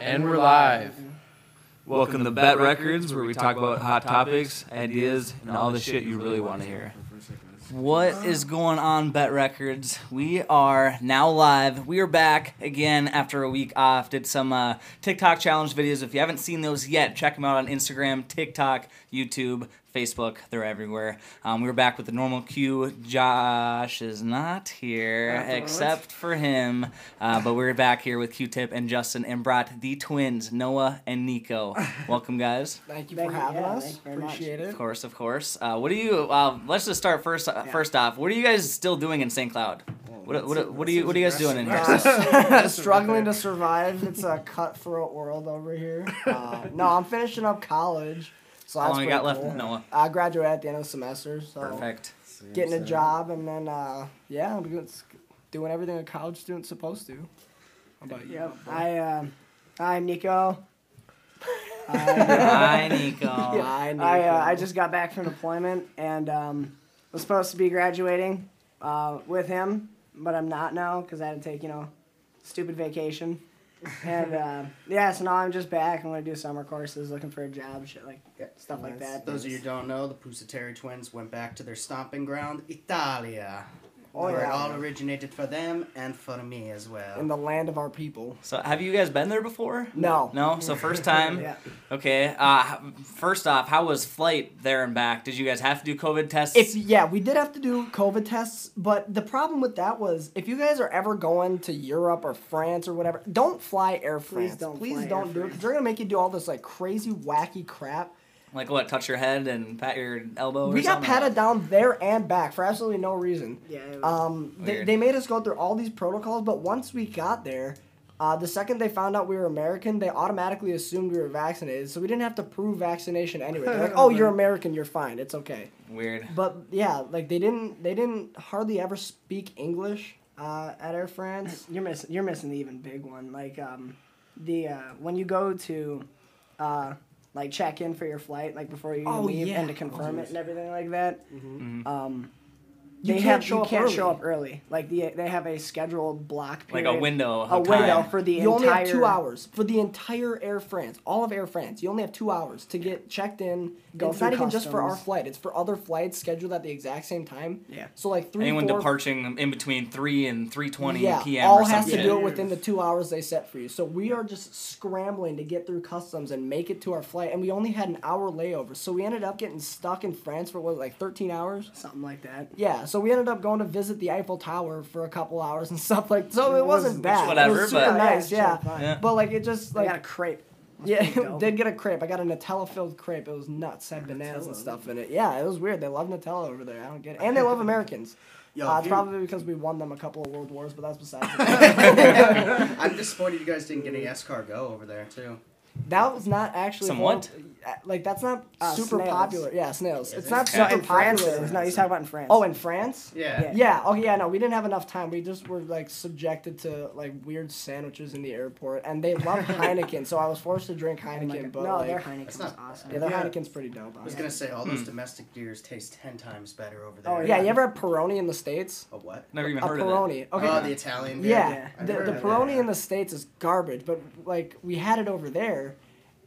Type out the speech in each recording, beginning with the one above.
And we're live. Welcome to BETT Records, where we talk about hot topics, ideas, and all the shit you really want to hear. What is going on, BETT Records? We are now live. We are back again after a week off. Did some uh, TikTok challenge videos. If you haven't seen those yet, check them out on Instagram, TikTok, YouTube, Facebook. They're everywhere. Um, we were back with the normal queue. Josh is not here, except for him. Uh, but we're back here with Q-Tip and Justin and brought the twins, Noah and Nico. Welcome, guys. Thank you Thank for you, having yeah, us. thank you much. Appreciate it. Of course, of course. Uh, what do you? Uh, let's just start first. Uh, First off, what are you guys still doing in St. Cloud? What, what, what, are you What are you guys doing in here? Uh, struggling to survive. It's a cutthroat world over here. Uh, no, I'm finishing up college. So How long you pretty got left. Noah? I graduate at the end of the semester. So Perfect. getting a job and then uh, yeah, I'm doing- doing everything a college student's supposed to. How about you? Yep. I um, I'm Nico. I, Hi, Nico. Hi, Nico. I, uh, I just got back from deployment and um, was supposed to be graduating uh, with him, but I'm not now because I had to take you know stupid vacation. And uh, yeah, so now I'm just back. I'm gonna do summer courses, looking for a job, shit like Yeah. stuff like that. Those of you who don't know, the Pusateri twins went back to their stomping ground, Italia. Oh, where it all originated for them and for me as well. in the land of our people. So, have you guys been there before? No. No. So first time. Yeah. Okay. Uh, first off, how was flight there and back? Did you guys have to do COVID tests? If yeah, we did have to do COVID tests, but the problem with that was if you guys are ever going to Europe or France or whatever, don't fly Air France. Please don't Please fly don't Air do it because they're gonna make you do all this like crazy wacky crap. Like what? Touch your head and pat your elbow. Or we got something? patted down there and back for absolutely no reason. Yeah. Um, they, they made us go through all these protocols, but once we got there, uh, the second they found out we were American, they automatically assumed we were vaccinated, so we didn't have to prove vaccination anyway. They're like, "Oh, you're American, you're fine, it's okay." Weird. But yeah, like they didn't they didn't hardly ever speak English uh, at Air France. You're missing. You're missing the even big one. Like um, the uh, when you go to, uh, like check in for your flight, like before you Oh, leave, yeah. and to confirm it and everything like that. Mhm. Um, You they can't have show you up can't show early. up early. Like the they have a scheduled block Like a window. A of window for the you only have two hours for the entire Air France, all of Air France. You only have two hours to get checked in. Go it's not through even just for our flight; it's for other flights scheduled at the exact same time. Yeah. So like three, Anyone four, departing in between three and three twenty yeah, p.m. all or has something. to do it within the two hours they set for you. So we are just scrambling to get through customs and make it to our flight, and we only had an hour layover. So we ended up getting stuck in France for what, like thirteen hours. Something like that. Yeah, so we ended up going to visit the Eiffel Tower for a couple hours and stuff like. So it, It was- wasn't bad. whatever, it was super but- nice. Yeah, Yeah. Yeah. but like it just I like got a crepe. yeah, did get a crepe. I got a Nutella filled crepe. It was nuts. Had bananas and stuff in it. Yeah, it was weird. They love Nutella over there. I don't get it. And they love Americans. Yo, uh, it's probably because we won them a couple of world wars, but that's besides. the point. I'm disappointed you guys didn't get any escargot over there too. That was not actually Some horrible- what? uh, Like that's not Uh, super snails. popular. Yeah, snails. Is it's it? not No, super in France popular. it is. No, he's talking about in France. Oh, in France. Yeah. Yeah. Yeah. Oh, yeah. No, we didn't have enough time. We just were like subjected to like weird sandwiches in the airport, and they love Heineken, so I was forced to drink Oh Heineken. God. but no, like, their Heineken's not- awesome. yeah, their Yeah. Heineken's pretty dope. I was honestly. gonna say all those domestic beers taste ten times better over there. Oh yeah, you ever had Peroni in the states? A what? Never even A heard of it. Peroni. Okay. Oh, the Italian beer. yeah, I've the, the Peroni that. in the states is garbage, but like we had it over there,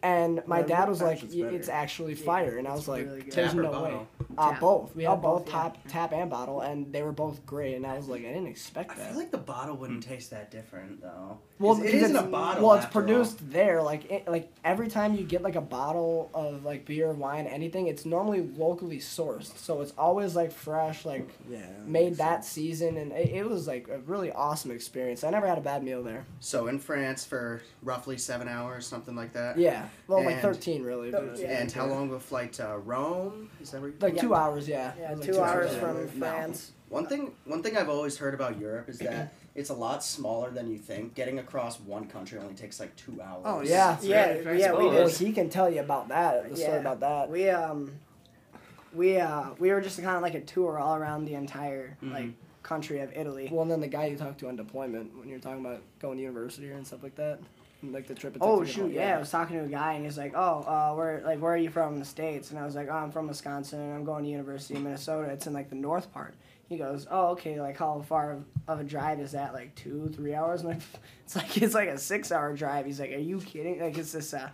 and my Yeah, dad was like, better. "It's actually Yeah, fire," and I was like, really good. "There's Tap or no way." bottle? Uh, Tap. both. We Oh, had both both, yeah. tap, tap and bottle, and they were both great. And I was like, I didn't expect that. I that. feel like the bottle wouldn't taste that different though. Well, It's- it because isn't a it's- bottle. Well, it's after all. produced there. Like, it, like every time you get like a bottle of like beer, wine, anything, it's normally locally sourced. So it's always like fresh, like Yeah. made that season, and it, it was like a really awesome experience. I never had a bad meal there. So in France for roughly seven hours, something like that. Yeah, well, like And- thirteen really. But, Yeah. And how long of a flight to Rome? Is that where you Like Yeah. two hours, yeah. Yeah, It was like two hours yeah. from No. France. One thing, one thing I've always heard about Europe is that it's a lot smaller than you think. Getting across one country only takes like two hours. Oh yeah, Yeah, I yeah, we Well, did. he can tell you about that. The story Yeah. about that. We um, we uh, we were just kind of like a tour all around the entire Mhm. like country of Italy. Well, and then the guy you talked to on deployment when you're talking about going to university and stuff like that, and, like the trip. Oh shoot, home. yeah. I was talking to a guy and he's like, "Oh, uh, where like where are you from in the states?" And I was like, "Oh, I'm from Wisconsin and I'm going to University of Minnesota. It's in like the north part." he goes, "Oh, okay. Like how far of, a drive is that? Like two, three hours?" I'm like, it's like it's like a six hour drive. He's like, "Are you kidding?" Like it's this uh,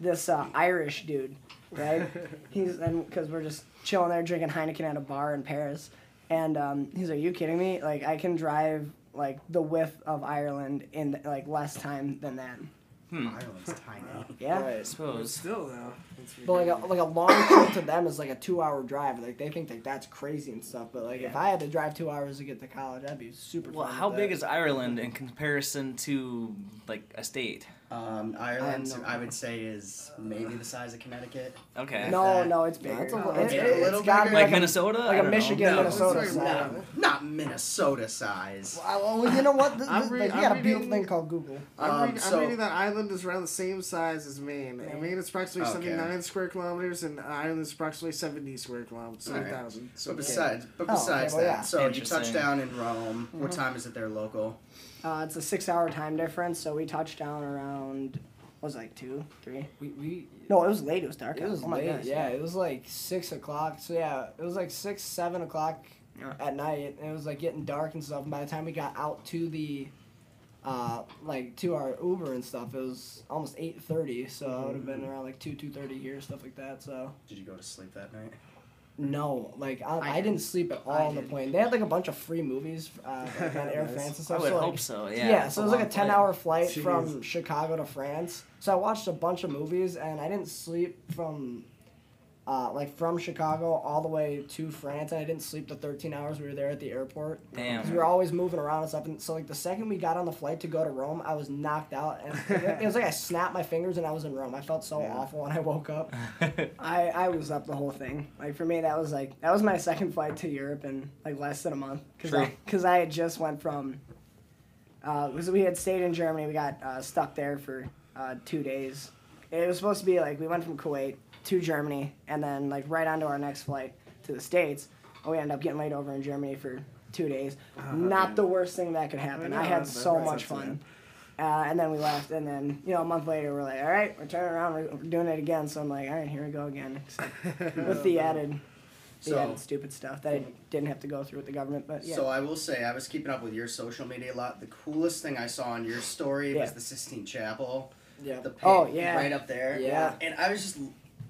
this uh, Irish dude, right? he's and because we're just chilling there drinking Heineken at a bar in Paris, and um, he's like, "Are "You kidding me? Like I can drive like the width of Ireland in like less time than that." Hmm. Ireland's tiny. Yeah. I Right. suppose. Still though. It's But like a, like a long trip to them is like a two hour drive. Like they think like that's crazy and stuff. But like if I had to drive two hours to get to college, that'd be super. Well, fine how big that. is Ireland in comparison to like a state? Um, Ireland, no- I would say, is maybe the size of Connecticut. Okay. No, that- no, it's Yeah, bigger. it's a, No, li- it's it, a little it's got bigger? Like I Minnesota? like a. Michigan, No, Minnesota size. like- Not Minnesota size. Well, well, you know what? This, I'm this- re- like, we got a beautiful reading- thing called Google. I'm, Um, reading, so- I'm reading that Ireland is around the same size as Maine. And Maine is approximately Okay. 79 square kilometers, and Ireland is approximately 70 square kilometers, Alright. 70,000. So So besides, but Oh, okay, besides well, that, yeah. so you Interesting. touch down in Rome. What time is it there local? Uh, it's a six-hour time difference, so we touched down around. What was it, like two, three? We, we No, it was late. It was dark. it out. was oh my late. goodness, yeah, it was like six o'clock. So yeah, it was like six, seven o'clock Yeah. at night, and it was like getting dark and stuff. And by the time we got out to the, uh, like to our Uber and stuff, it was almost eight thirty. So it would have been around like two, two thirty here, stuff like that. So Did you go to sleep that night? No, like I, I I, did. didn't sleep at all I on the did. plane. They had like a bunch of free movies uh, like, on Air Nice. France and I stuff. would so, like, hope so. Yeah, Yeah. so it was like a ten hour flight Jeez. from Chicago to France. So I watched a bunch of movies and I didn't sleep from uh, like from Chicago all the way to France and I didn't sleep the thirteen hours we were there at the airport. Damn. Because we were always moving around and stuff. And so like the second we got on the flight to go to Rome, I was knocked out and it, it was like I snapped my fingers and I was in Rome. I felt so Yeah. awful when I woke up. I, I was up the whole thing. Like for me, that was like that was my second flight to Europe in like less than a month. Cause True. I, I had just went from. Uh, we had stayed in Germany. We got uh, stuck there for uh, two days. It was supposed to be like we went from Kuwait to Germany and then like right onto our next flight to the States. And we ended up getting laid over in Germany for two days. Not the worst thing that could happen. I I, had so much fun. Uh, and then we left, and then you know a month later we're like, all right, we're turning around, we're, we're doing it again. So I'm like, all right, here we go again, Except with the added, the So- added stupid stuff that I didn't have to go through with the government. But yeah, So I will say, I was keeping up with your social media a lot. The coolest thing I saw on your story was the Sistine Chapel. Yeah. The pig Oh, yeah. right up there. Yeah. And I was just,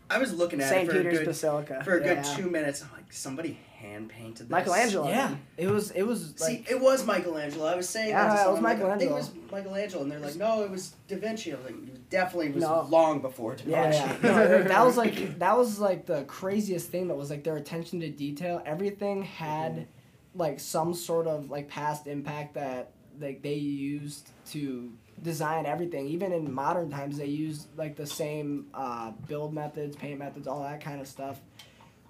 I was looking at St. it for Peter's a good, Basilica for a good yeah. two minutes. I'm like, somebody hand painted this. Michelangelo. Yeah. It was it was See, it was Michelangelo. I was saying Yeah, that it was someone, like, I think it was Michelangelo, and they're like, no, it was Da Vinci. I was like, it definitely was No. long before Da Yeah, Vinci. yeah. No, that was like that was like the craziest thing that was like their attention to detail. Everything had mm-hmm. like some sort of like past impact that like they used to design everything. Even in modern times, they use like the same uh, build methods, paint methods, all that kind of stuff.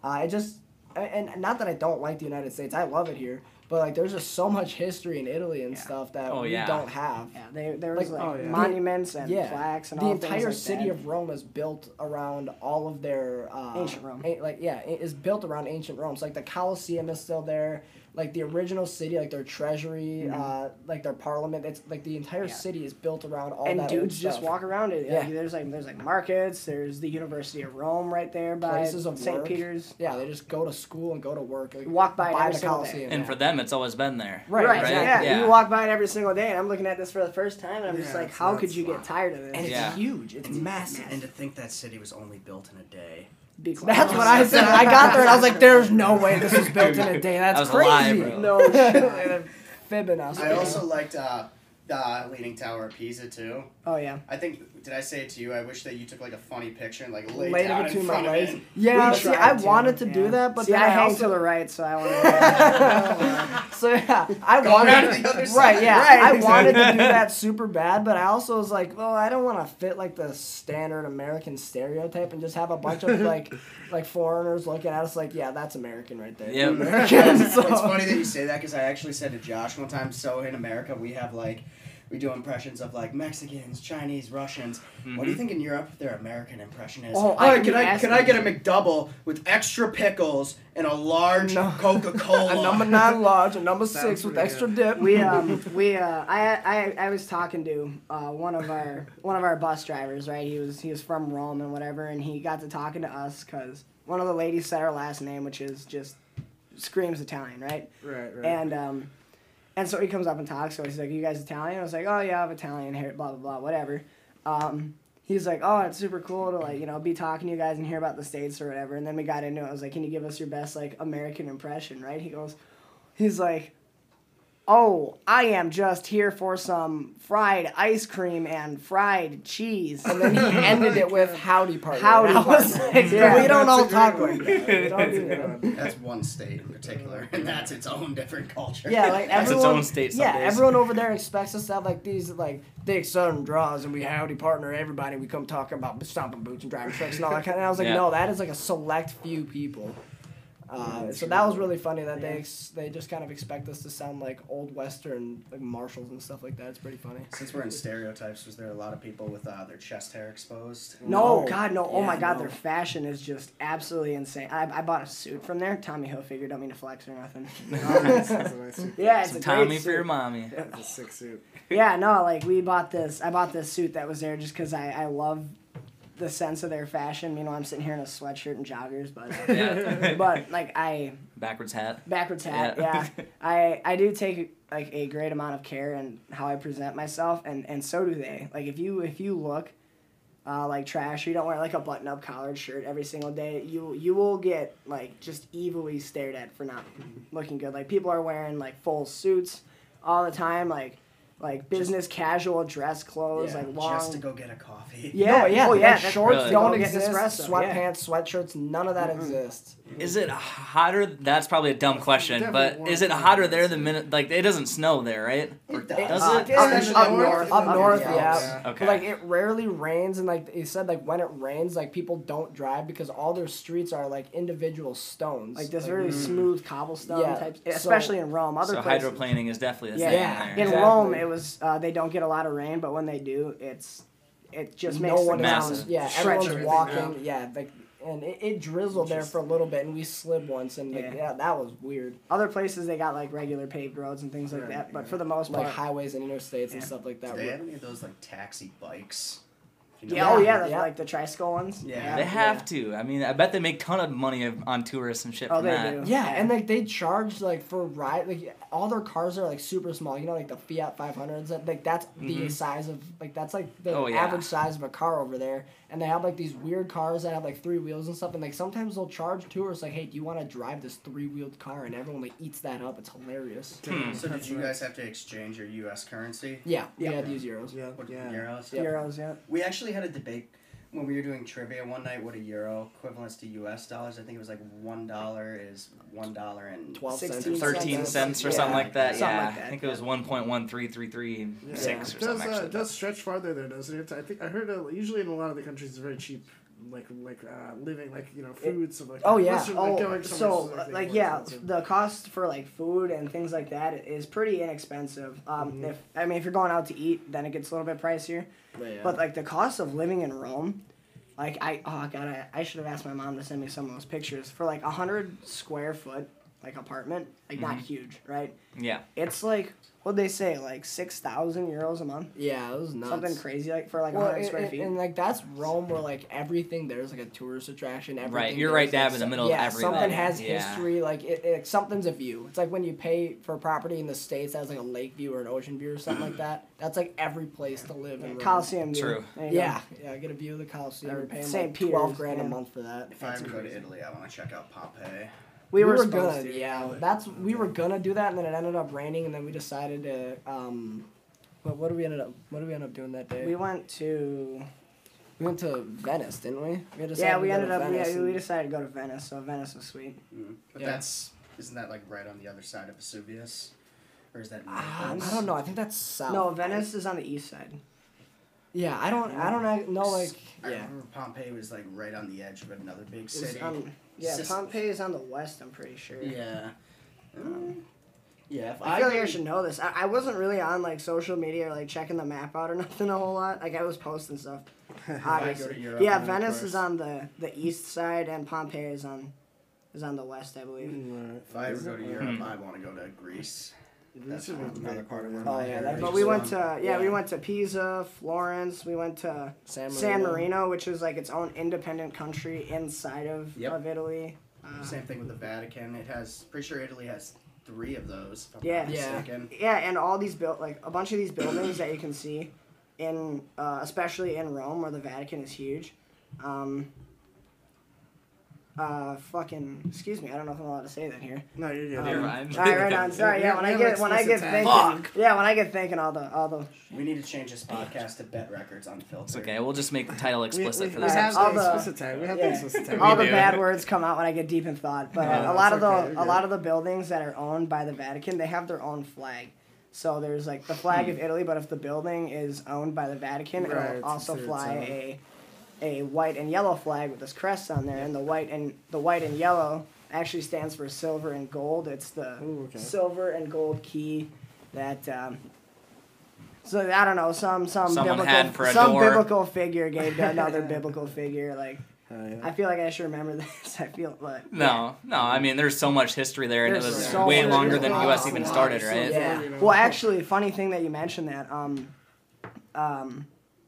Uh, I just and and not that I don't like the United States, I love it here. But like, there's just so much history in Italy and Yeah. stuff that Oh, we yeah. don't have. Yeah, they, there was Like, like, oh, yeah. monuments and Yeah. plaques and the all entire like city that. of Rome is built around all of their uh, Ancient Rome. a- like yeah, it is built around ancient Rome. So like the Colosseum is still there. Like the original city, like their treasury, uh, like their parliament. It's like the entire Mm-hmm. Yeah. city is built around all and that And dudes just stuff. walk around it. Yeah. Like, there's like there's like markets. There's the University of Rome right there by Places of St. Peter's. Yeah, they just go to school and go to work. Like, Walk by it every the single day. And yeah. for them, it's always been there. Right, Right, right? Yeah. Yeah. You walk by it every single day, and I'm looking at this for the first time, and I'm just like, how could you get tired of this? and it's Yeah. huge. It's massive. And to think that city was only built in a day. Be quiet. That's what I said. I got there and I was like, "There's no way this was built in a day. That's I lie, crazy." bro. No shit. Fibbing us. I also liked uh, the Leaning Tower of Pisa too. Oh yeah. I think did I say it to you? I wish that you took like a funny picture and like laid, Laid it down in between my front of legs. it. Yeah, We see, tried I wanted to do that, but See, then I I hang also to the right, so I want to. so yeah, I Go wanted around to the other right, side. yeah, Right, I wanted to do that super bad, but I also was like, well, I don't want to fit like the standard American stereotype and just have a bunch of like like foreigners looking at us like, yeah, that's American right there. Yeah, American. so, it's funny that you say that because I actually said to Josh one time. So in America, we have like we do impressions of like Mexicans, Chinese, Russians. What do you think in Europe their American impression is? Oh, I can can I can I get a McDouble with extra pickles and a large No. Coca Cola? a number nine large, a number Sounds six with pretty extra good. dip. we um we uh I I I was talking to uh one of our one of our bus drivers right he was he was from Rome and whatever and he got to talking to us because one of the ladies said her last name which is just screams Italian, right? Right, right. And um, and so he comes up and talks. So he's like, "You guys Italian?" I was like, "Oh yeah, I'm Italian here." Blah blah blah, whatever. Um, he's like, "Oh, it's super cool to like you know be talking to you guys and hear about the states or whatever." And then we got into it. I was like, "Can you give us your best like American impression?" Right? He goes, he's like. Oh, I am just here for some fried ice cream and fried cheese. And then he oh ended it with howdy partner. Howdy And was partner. like, Yeah. we don't all That's talk like one. that. Don't That's do that. one. That's one state in particular, and that's its own different culture. Yeah, like That's its everyone, own state some Yeah, days. everyone over there expects us to have like these like thick southern draws, and we howdy partner everybody. We come talking about stomping boots and driving trucks and all that kind. of And I was like, Yeah. no, that is like a select few people. Uh, so that was really funny that they ex- they just kind of expect us to sound like old western like marshals and stuff like that. It's pretty funny. Since we're in stereotypes, was there a lot of people with uh, their chest hair exposed? No, No. God, no. Oh my God, no. their fashion is just absolutely insane. I, I bought a suit from there. Tommy Hilfiger, don't mean to flex or nothing. That's a nice yeah, it's Some a Tommy great for your suit. mommy. That's a sick suit. Yeah, no, like we bought this. I bought this suit that was there just because I, I love the sense of their fashion. Meanwhile, I'm sitting here in a sweatshirt and joggers, but Yeah. but like I Backwards hat. backwards hat. Yeah. Yeah, I I do take like a great amount of care in how I present myself, and and so do they. Like if you if you look. Uh, like trash, or you don't wear like a button-up collared shirt every single day. You you will get like just evilly stared at for not looking good. Like people are wearing like full suits all the time, like like business casual dress clothes, Yeah, like long. just to go get a coffee. yeah, no, yeah, oh yeah, shorts Really? don't Go get exist. espresso, yeah. Sweatpants, sweatshirts, none of that exists. Is it hotter? That's probably a dumb question, Definitely but is it hotter there than the minute like it doesn't snow there, right? It does. does Uh, it? yeah, Up, Especially up up north, north, up up north, north, yeah. yeah. Okay. But, like it rarely rains, and like they said, like when it rains, like people don't drive because all their streets are like individual stones. like this really smooth cobblestone Yeah, type, so- especially in Rome. Other so places, hydroplaning is definitely a Yeah. thing Yeah. there. in Exactly. Rome, it was uh, they don't get a lot of rain, but when they do, it's it just makes no one Massive. is. Yeah, everyone's walking. out. Yeah, like and it, it drizzled there for a little bit, and we slid once, and like, Yeah. yeah. that was weird. Other places they got like regular paved roads and things like Right, that, but yeah. for the most Like part, highways and interstates and stuff like that. Do that. they were- have any of those like taxi bikes? You know yeah, oh yeah, the, Yeah. like the tricycle ones. Yeah. They have to. I mean, I bet they make ton of money on tourists and shit Oh, from they that. do. Yeah, and like they charge like for ride like all their cars are like super small. You know, like the Fiat 500s. Like that's the Mhm. size of like that's like the Oh, yeah. average size of a car over there. And they have like these weird cars that have like three wheels and stuff. And like sometimes they'll charge tourists like, hey, do you want to drive this three wheeled car? And everyone like eats that up. It's hilarious. Hmm. So did you guys have to exchange your U.S. currency? Yeah, we Yeah. had to euros. Yeah, What yeah. euros? Yep. Euros, yeah. We actually had a debate when we were doing trivia one night. What a euro equivalents to U.S. dollars? I think it was like one dollar is one dollar and 12 cents. 16 Thirteen cents. cents or Yeah. something like that. Something yeah, like that, I think it was one point one three three three Yeah. or It does, something. uh, Actually, it does stretch farther there, doesn't it? I think I heard uh, usually in a lot of the countries it's very cheap, like like uh, living, like you know, food stuff like. Oh, that. yeah. Unless you're, like, Oh, going so specifically like yeah, expensive. the cost for like food and things like that is pretty inexpensive. Um, if I mean if you're going out to eat, then it gets a little bit pricier. But, yeah. But like the cost of living in Rome, like I oh god I, I should have asked my mom to send me some of those pictures for like a hundred square foot like apartment like not Mhm. huge right yeah, it's like what they say like six thousand euros a month yeah, it was nuts. something crazy like for like a Well, hundred and, square feet and, like that's Rome, where like everything there's like a tourist attraction. Everything Right, you're right dab like, in the some- middle of yeah, everything. Something has Yeah. history, like it, it, something's a view. It's like when you pay for property in the states that has like a lake view or an ocean view or something like that. That's like every place to live in. Rome. Coliseum view. True. There you go. Yeah, yeah, get a view of the Coliseum. Or You're paying St. like Peter's, twelve grand yeah. a month for that. If I That's ever go to. Italy, I want to check out Pompeii. We, were, gonna, supposed to yeah. That's we were gonna do that, and then it ended up raining, and then we decided to. um But what did we ended up? What did we end up doing that day? we went to We went to Venice, didn't we? we yeah we ended up yeah we and- decided to go to Venice so Venice was sweet Mm. But Yeah. that's isn't that like right on the other side of Vesuvius, or is that? Naples? I don't know. I think that's south. no Venice is on the east side Yeah, I don't. I don't know. Like, I yeah. remember Pompeii was like right on the edge of another big It's city. on- yeah Sis- Pompeii is on the west I'm pretty sure Yeah. Mm. yeah. If I feel like I should know this. I, I wasn't really on like social media or like checking the map out or nothing a whole lot. Like I was posting stuff. Obviously. Europe, yeah, Venice is on the the east side and Pompeii is on is on the west, I believe. Right. If I ever go to Hmm. Europe, I want to go to Greece. That's Greece would be another great. part of where Oh, yeah, heritage that'd But be we went from. to yeah, we went to Pisa, Florence. We went to San Marino. San Marino, which is like its own independent country inside of, Yep. of Italy. Same thing with the Vatican. It has pretty sure Italy has three of those. If I'm Yeah. not Yeah. mistaken. Yeah, and all these built like a bunch of these buildings that you can see, in uh, especially in Rome where the Vatican is huge. Um, uh, fucking excuse me, I don't know if I'm allowed to say that here. No, you're good. Never Um, mind. All right, right on. Sorry, yeah. When I get when I get thinking, yeah, when I get thinking, all the all the We need to change this podcast to BETT Records Unfiltered. It's okay. We'll just make the title explicit we, for we this have all the the- explicit tag. We have yeah. the explicit tag. all We the do. bad words come out when I get deep in thought. But Yeah, a lot of that's the okay, a lot of the buildings that are owned by the Vatican, they have their own flag. So there's like the flag of Italy, but if the building is owned by the Vatican, Right, it'll also fly its a a white and yellow flag with this crest on there, and the white and the white and yellow actually stands for silver and gold. It's the Ooh, okay. silver and gold key that. Um, so I don't know some some Someone biblical had for a some door. biblical figure gave to another biblical figure like Uh, yeah. I feel like I should remember this. I feel like No, no. I mean, there's so much history there, and it was so way much longer than history. U.S. even started, right? Yeah. Well, actually, funny thing that you mentioned that. Um, um,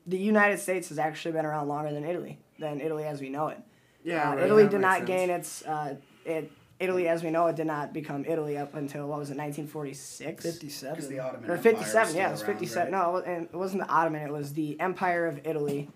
the United States has actually been around longer than Italy, than Italy as we know it. yeah, Uh, right, Italy did not sense. gain its uh, it. Italy, as we know it, did not become Italy up until what was it, 1946? Because the Fifty-seven. Ottoman Or 57, is yeah, it still was around, 57. right? No, it and it wasn't the Ottoman, it was the Empire of Italy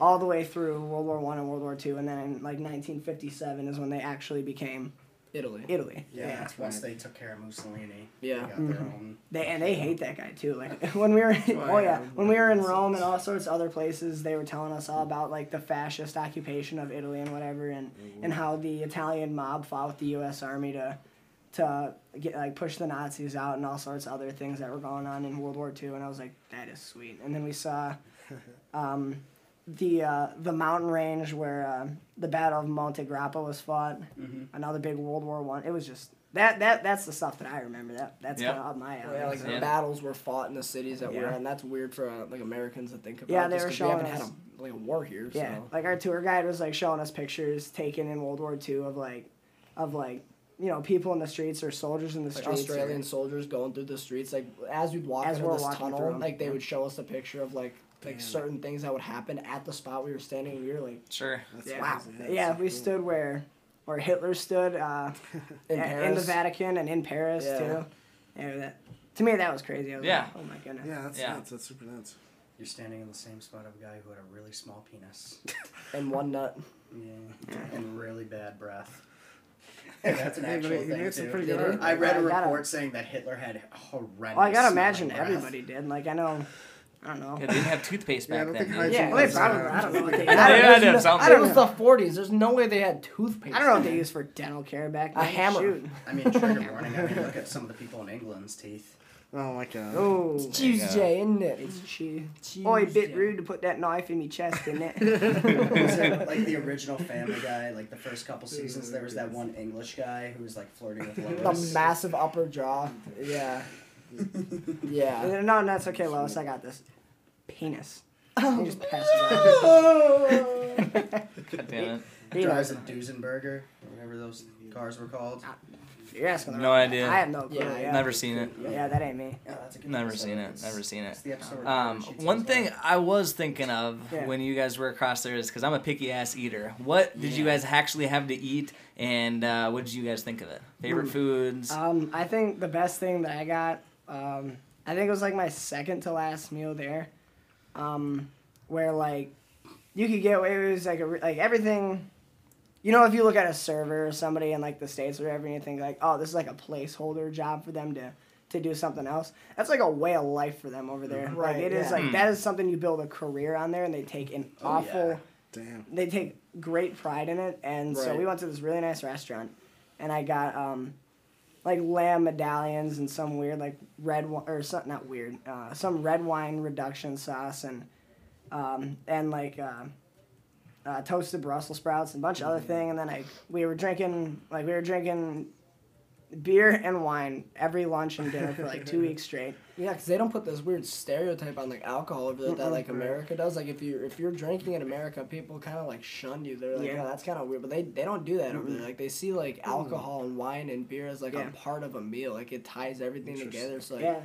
all the way through World War One and World War Two, and then in like 1957 is when they actually became Italy. Italy. Yeah, that's once they took care of Mussolini. Yeah. They got Mm-hmm. their own. They and they hate that guy too. Like when we were, oh yeah, yeah, when we were in Rome and all sorts of other places, they were telling us all about like the fascist occupation of Italy and whatever, and and how the Italian mob fought with the U.S. Army to to get like push the Nazis out and all sorts of other things that were going on in World War II. And I was like, that is sweet. And then we saw. Um, the uh, the mountain range where uh, the Battle of Monte Grappa was fought, Mhm. another big World War One. It was just that that that's the stuff that I remember. That that's Yeah. kind of up my alley. Yeah, like so. the battles were fought in the cities that we're in. That's weird for uh, like Americans to think about. Yeah, they just were 'cause showing we haven't us- had a, like a war here. Yeah, So. like our tour guide was like showing us pictures taken in World War Two of like, of like, you know, people in the streets or soldiers in the Like streets. or- Australian soldiers going through the streets, like as we'd walk As into we're this tunnel, through 'em, like they yeah. would show us a picture of like like Damn. certain things that would happen at the spot we were standing. We were like Sure. That's Yeah. wow. crazy. Yeah, that's we so stood where, where Hitler stood, uh, in Paris. in the Vatican and in Paris Yeah. too. Yeah, that to me that was crazy. I was Yeah. like, oh my goodness. Yeah, that's Yeah. nuts. That's super nuts. You're standing in the same spot of a guy who had a really small penis. and one nut. Yeah. And really bad breath. that's an Hey, but actual he- he thing made some too. pretty good. I read a report saying that Hitler had horrendous. Well, I gotta imagine breath. everybody did. Like I know, I don't know. Yeah, they didn't have toothpaste back don't then. think Yeah, well, they was, probably. uh, I don't know they. I don't, they had to have There's. It was the 40s. There's no way they had toothpaste. I don't know what they used for dental care back then. A then. hammer. Shoot. I mean, trigger warning. I mean, look at some of the people in England's teeth. Oh my god. Oh, It's Tuesday, isn't it? it's cheese. Tuesday. Boy, a bit rude to put that knife in my chest, isn't it? Was it like the original Family Guy? Like the first couple seasons, there was that one English guy who was like flirting with The massive upper jaw. Yeah. Yeah. no, no, it's okay, Lois. I got this. Penis. He just passes out. God damn it. He drives a Duesenberger, or whatever those cars were called. You're asking the No wrong- idea. I have no clue. Yeah, Yeah, Never seen it. Yeah, that ain't me. Yeah, that's a good Never episode. seen it. Never seen it. It's the episode. where Um, she one tells thing her- I was thinking of Yeah. when you guys were across there is because I'm a picky ass eater. What did you Yeah. guys actually have to eat, and uh, what did you guys think of it? Favorite Mm. foods? Um, I think the best thing that I got, um, I think it was like my second to last meal there, um, where like you could get it was like a, like everything. You know, if you look at a server or somebody in like the states or whatever, and you think like, oh, this is like a placeholder job for them to to do something else. That's like a way of life for them over there. Right, like it is yeah. like that is something you build a career on there, and they take an Oh, awful yeah. Damn. they take great pride in it and so we went to this really nice restaurant and i got um like lamb medallions and some weird like red wine or some not weird uh, some red wine reduction sauce and um and like uh, uh, toasted Brussels sprouts and a bunch of other thing, and then I we were drinking like we were drinking beer and wine every lunch and dinner for like two weeks straight. Yeah, because they don't put this weird stereotype on like alcohol over there that like. America does. Like if you if you're drinking in America, people kind of like shun you. They're like, Yeah. yeah, that's kind of weird. But they they don't do that over there. Like they see like alcohol and wine and beer as like Yeah. a part of a meal. Like it ties everything together. So like Yeah,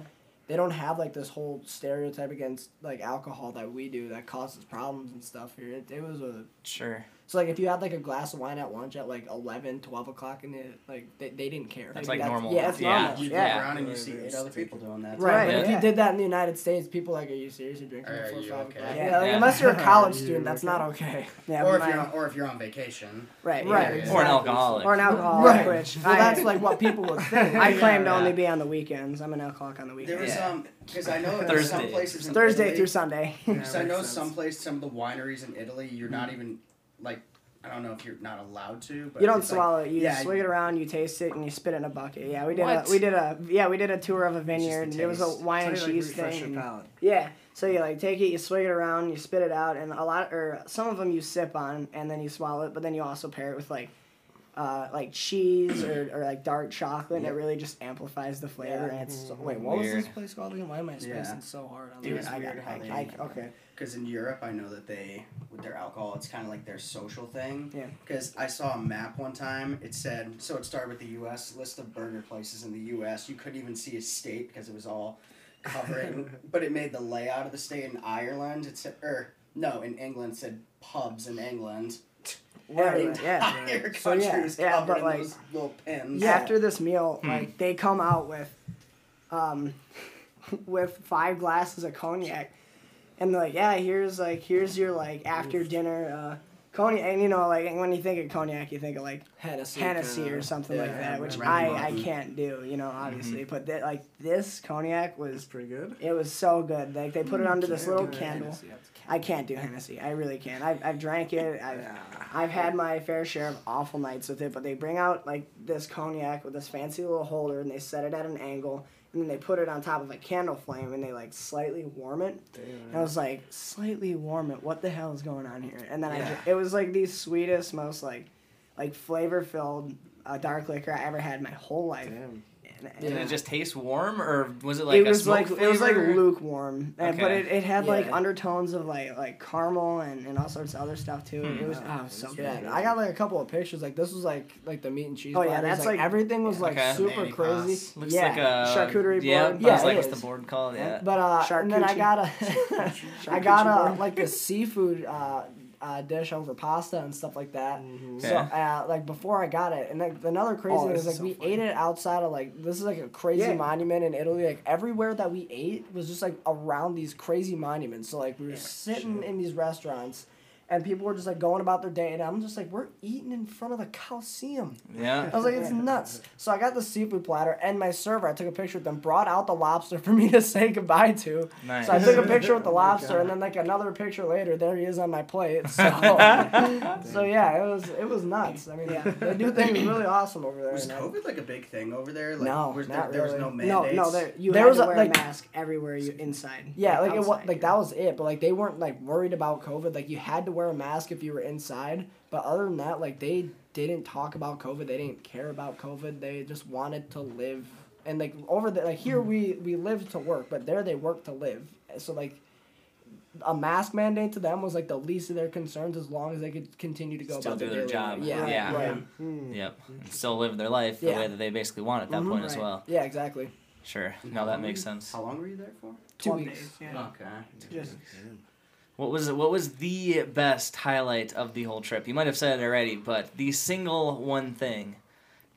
they don't have like this whole stereotype against like alcohol that we do that causes problems and stuff here. It, it was a sure. So like if you had like a glass of wine at lunch at like 11, 12 o'clock and it, like they, they didn't care. That's Like, like normal. Yeah, it's Yeah. normal. You Yeah. go around and you see eight other people doing that. Right, Right, but if you did that in the United States, people like, are you serious? You're drinking Are before you five okay? o'clock. Yeah. Yeah, like, unless you're a college you student, that's not okay. Yeah, Or if you're on, or if you're on vacation. right, Right, yeah. Or an alcoholic. or an alcoholic, Right. which Well, I, that's like what people would think. I claim to only be on the weekends. I'm an alcoholic on the weekends. There weekends. was Yeah. um because I know there's some Thursday. places Thursday through Sunday. Because I know some place, some of the wineries in Italy, you're not even like I don't know if you're not allowed to. But you don't it's like- swallow it. You yeah, swig it around. You taste it, and you spit it in a bucket. Yeah, we did. What? A, we did a yeah we did a tour of a vineyard. the It was a wine and Tell like, cheese thing. your palate. Yeah. So you like take it, you swig it around, you spit it out, and a lot or some of them you sip on and then you swallow it, but then you also pair it with like. Uh, like cheese or, or like dark chocolate, and it really just amplifies the flavor. Yeah. And it's so, Wait, what was this place called again? Why am I Yeah. spacing so hard on It was this? I weird got- how I- they- I- okay. Because in Europe, I know that they, with their alcohol, it's kind of like their social thing. Yeah. Because I saw a map one time. It said, so it started with the U.S. list of burger places in the U.S. You couldn't even see a state because it was all covering. but it made the layout of the state in Ireland. It said, or no, in England it said pubs in England. Yeah, And the yeah. entire So, yeah, yeah, but, like, those little pins. After this meal, Hmm. like they come out with, um, with five glasses of cognac, and they're like, yeah, here's like here's your like after dinner uh, cognac, and you know like when you think of cognac, you think of like Hennessy. Hennessy or something like Yeah, that, which I I can't do, you know, Mm-hmm. obviously. But th- like this cognac was pretty good. it was so good. Like they put it under this little candle. I can't do Hennessy. I really can't. I've, I've drank it. I've, Yeah. I've had my fair share of awful nights with it, but they bring out like this cognac with this fancy little holder and they set it at an angle and then they put it on top of a candle flame and they like slightly warm it. And I was like, slightly warm it. What the hell is going on here? And then I, Yeah. dr- it was like the sweetest, most like, like flavor filled uh, dark liquor I ever had in my whole life. Damn. And, Did it just taste warm, or was it like it a was smoke like flavor? it was like lukewarm, and, but it, it had like undertones of like like caramel and, and all sorts of other stuff too. It was oh, it was so Yeah, good. I got like a couple of pictures. Like this was like like the meat and cheese. Oh, yeah, that's like, like- everything was like Okay. super Manny crazy. Cross. Looks Yeah, like a charcuterie Yeah, board. I Yeah, was like, what's the board called? Yeah. But uh, and then I got a, I got a like a seafood uh, uh, dish over pasta and stuff like that. So Okay. uh, like before I got it, and like another crazy Oh, thing is is like so we funny. ate it outside of like this is like a crazy Yeah. monument in Italy. Like everywhere that we ate was just like around these crazy monuments. So like we were Yeah, sitting shit. in these restaurants. And people were just like going about their day, and I'm just like, we're eating in front of the Coliseum. Yeah. I was like, it's nuts. So I got the seafood platter, and my server, I took a picture with them, brought out the lobster for me to say goodbye to. Nice. So I took a picture with the Oh lobster, and then like another picture later, there he is on my plate. So, so yeah, it was it was nuts. I mean, Yeah. they do things really awesome over there. Was and I- COVID like a big thing over there? Like, No, was not there, there was really. no no, mandates. no, no, there you There had was to a- wear like- a mask everywhere you inside. Yeah, like it was like yeah. that was it. But like they weren't like worried about COVID. Like you had to wear a mask if you were inside. But other than that, like they didn't talk about COVID. They didn't care about COVID. They just wanted to live. And like over there, like here we we live to work, but there they work to live. So like. A mask mandate to them was like the least of their concerns as long as they could continue to go Still about do their daily job. life. Yeah, Yeah. right. Hmm. Yep. And still live their life the Yeah. way that they basically want at that Mhm. point as well. Yeah, exactly. Sure. And No, that makes sense. How long were you there for? Two 12 weeks. days, yeah. Okay. Just What was what was the best highlight of the whole trip? You might have said it already, but the single one thing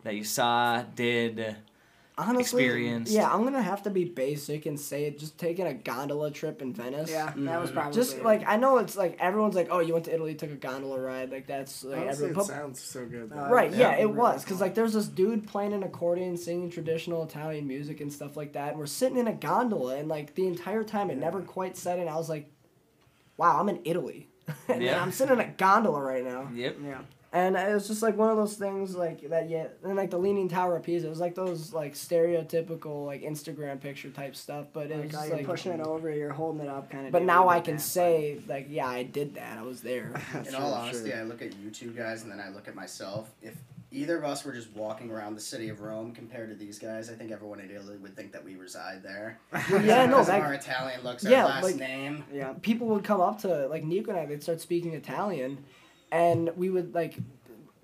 that you saw, did, Honestly, Experienced. Yeah, I'm gonna have to be basic and say it. just taking a gondola trip in Venice. yeah, that was Mhm. probably Just like I know it's like everyone's like, oh, you went to Italy, took a gondola ride, like that's like Honestly, everyone. it sounds so good. though. Uh, Right, Yeah, yeah, it really was because like there's this dude playing an accordion, singing traditional Italian music and stuff like that, and we're sitting in a gondola, and like the entire time it never quite set in. I was like, wow, I'm in Italy, and Yeah. I'm sitting in a gondola right now. yep. yeah. And it was just like one of those things like that. Yeah, and like the Leaning Tower of Pisa. It was like those like stereotypical like Instagram picture type stuff. But it was Like, just, oh, you're like, pushing it over, you're holding it up, kind of. But now I can say like, yeah, I did that. I was there. In Sure, all honesty, sure. I look at you two guys and then I look at myself. If either of us were just walking around the city of Rome compared to these guys, I think everyone in Italy would think that we reside there. yeah, no, that- our Italian looks, yeah, our last like- name. Yeah. People would come up to like Nico and I. They'd start speaking Italian, and we would like.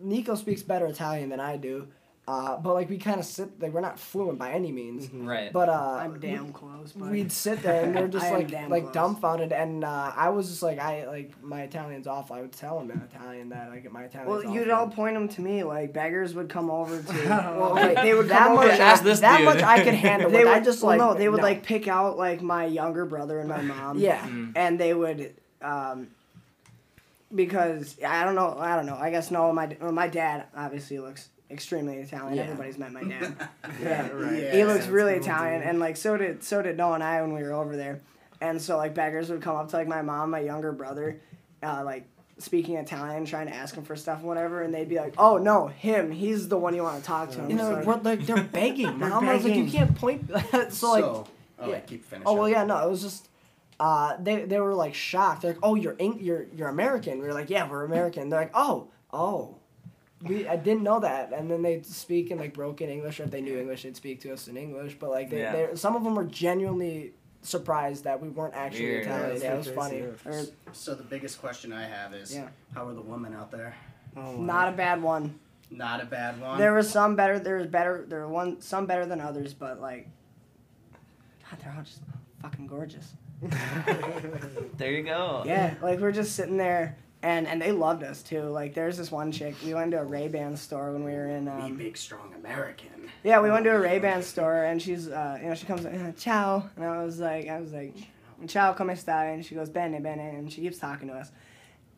Nico speaks better Italian than I do. Uh, but like we kind of sit like we're not fluent by any means. Right. But uh, I'm damn close. But we'd sit there and we're just like like close. dumbfounded and uh, I was just like I like my Italian's awful. I would tell him in Italian that like my Italian. Well, you'd all point them to me. Like beggars would come over to. well, like, they would that come much, over. Ask this that dude. much I could handle. They would I just well, like no. They would no. like pick out like my younger brother and my mom. yeah. and they would um, because I don't know I don't know I guess no my my dad obviously looks extremely Italian Yeah. everybody's met my dad Yeah, right. he looks really cool, Italian dude. and like so did so did Noah and I when we were over there and so like beggars would come up to like my mom my younger brother uh, like speaking Italian trying to ask him for stuff and whatever and they'd be like oh no him he's the one you want to talk to You know, It's we're, like, like they're begging. They're Mom, I was like, you can't point. so like, oh, yeah. wait, keep finishing. oh well, yeah, no, it was just. Uh, they, they were like shocked. They're like, "Oh, you're Eng- you're you're American." We were like, "Yeah, we're American." They're like, "Oh, oh, we I didn't know that." And then they'd speak in like broken English. Or if they knew English, they'd speak to us in English. But like, they, Yeah. they some of them were genuinely surprised that we weren't actually Weird. Italian. that's Yeah, it was funny. or, So the biggest question I have is, Yeah. how are the women out there? Oh, wow. not a bad one Not a bad one. There was some better. There was better. There were one some better than others, but like, God, they're all just fucking gorgeous. There you go. Yeah, like we're just sitting there, and and they loved us too. Like, there's this one chick. We went to a Ray Ban store when we were in. Um, big strong American. yeah, we went to a Ray Ban store, and she's, uh, you know, she comes, uh, ciao, and I was like, I was like, ciao, come stai? And she goes, bene, bene, and she keeps talking to us,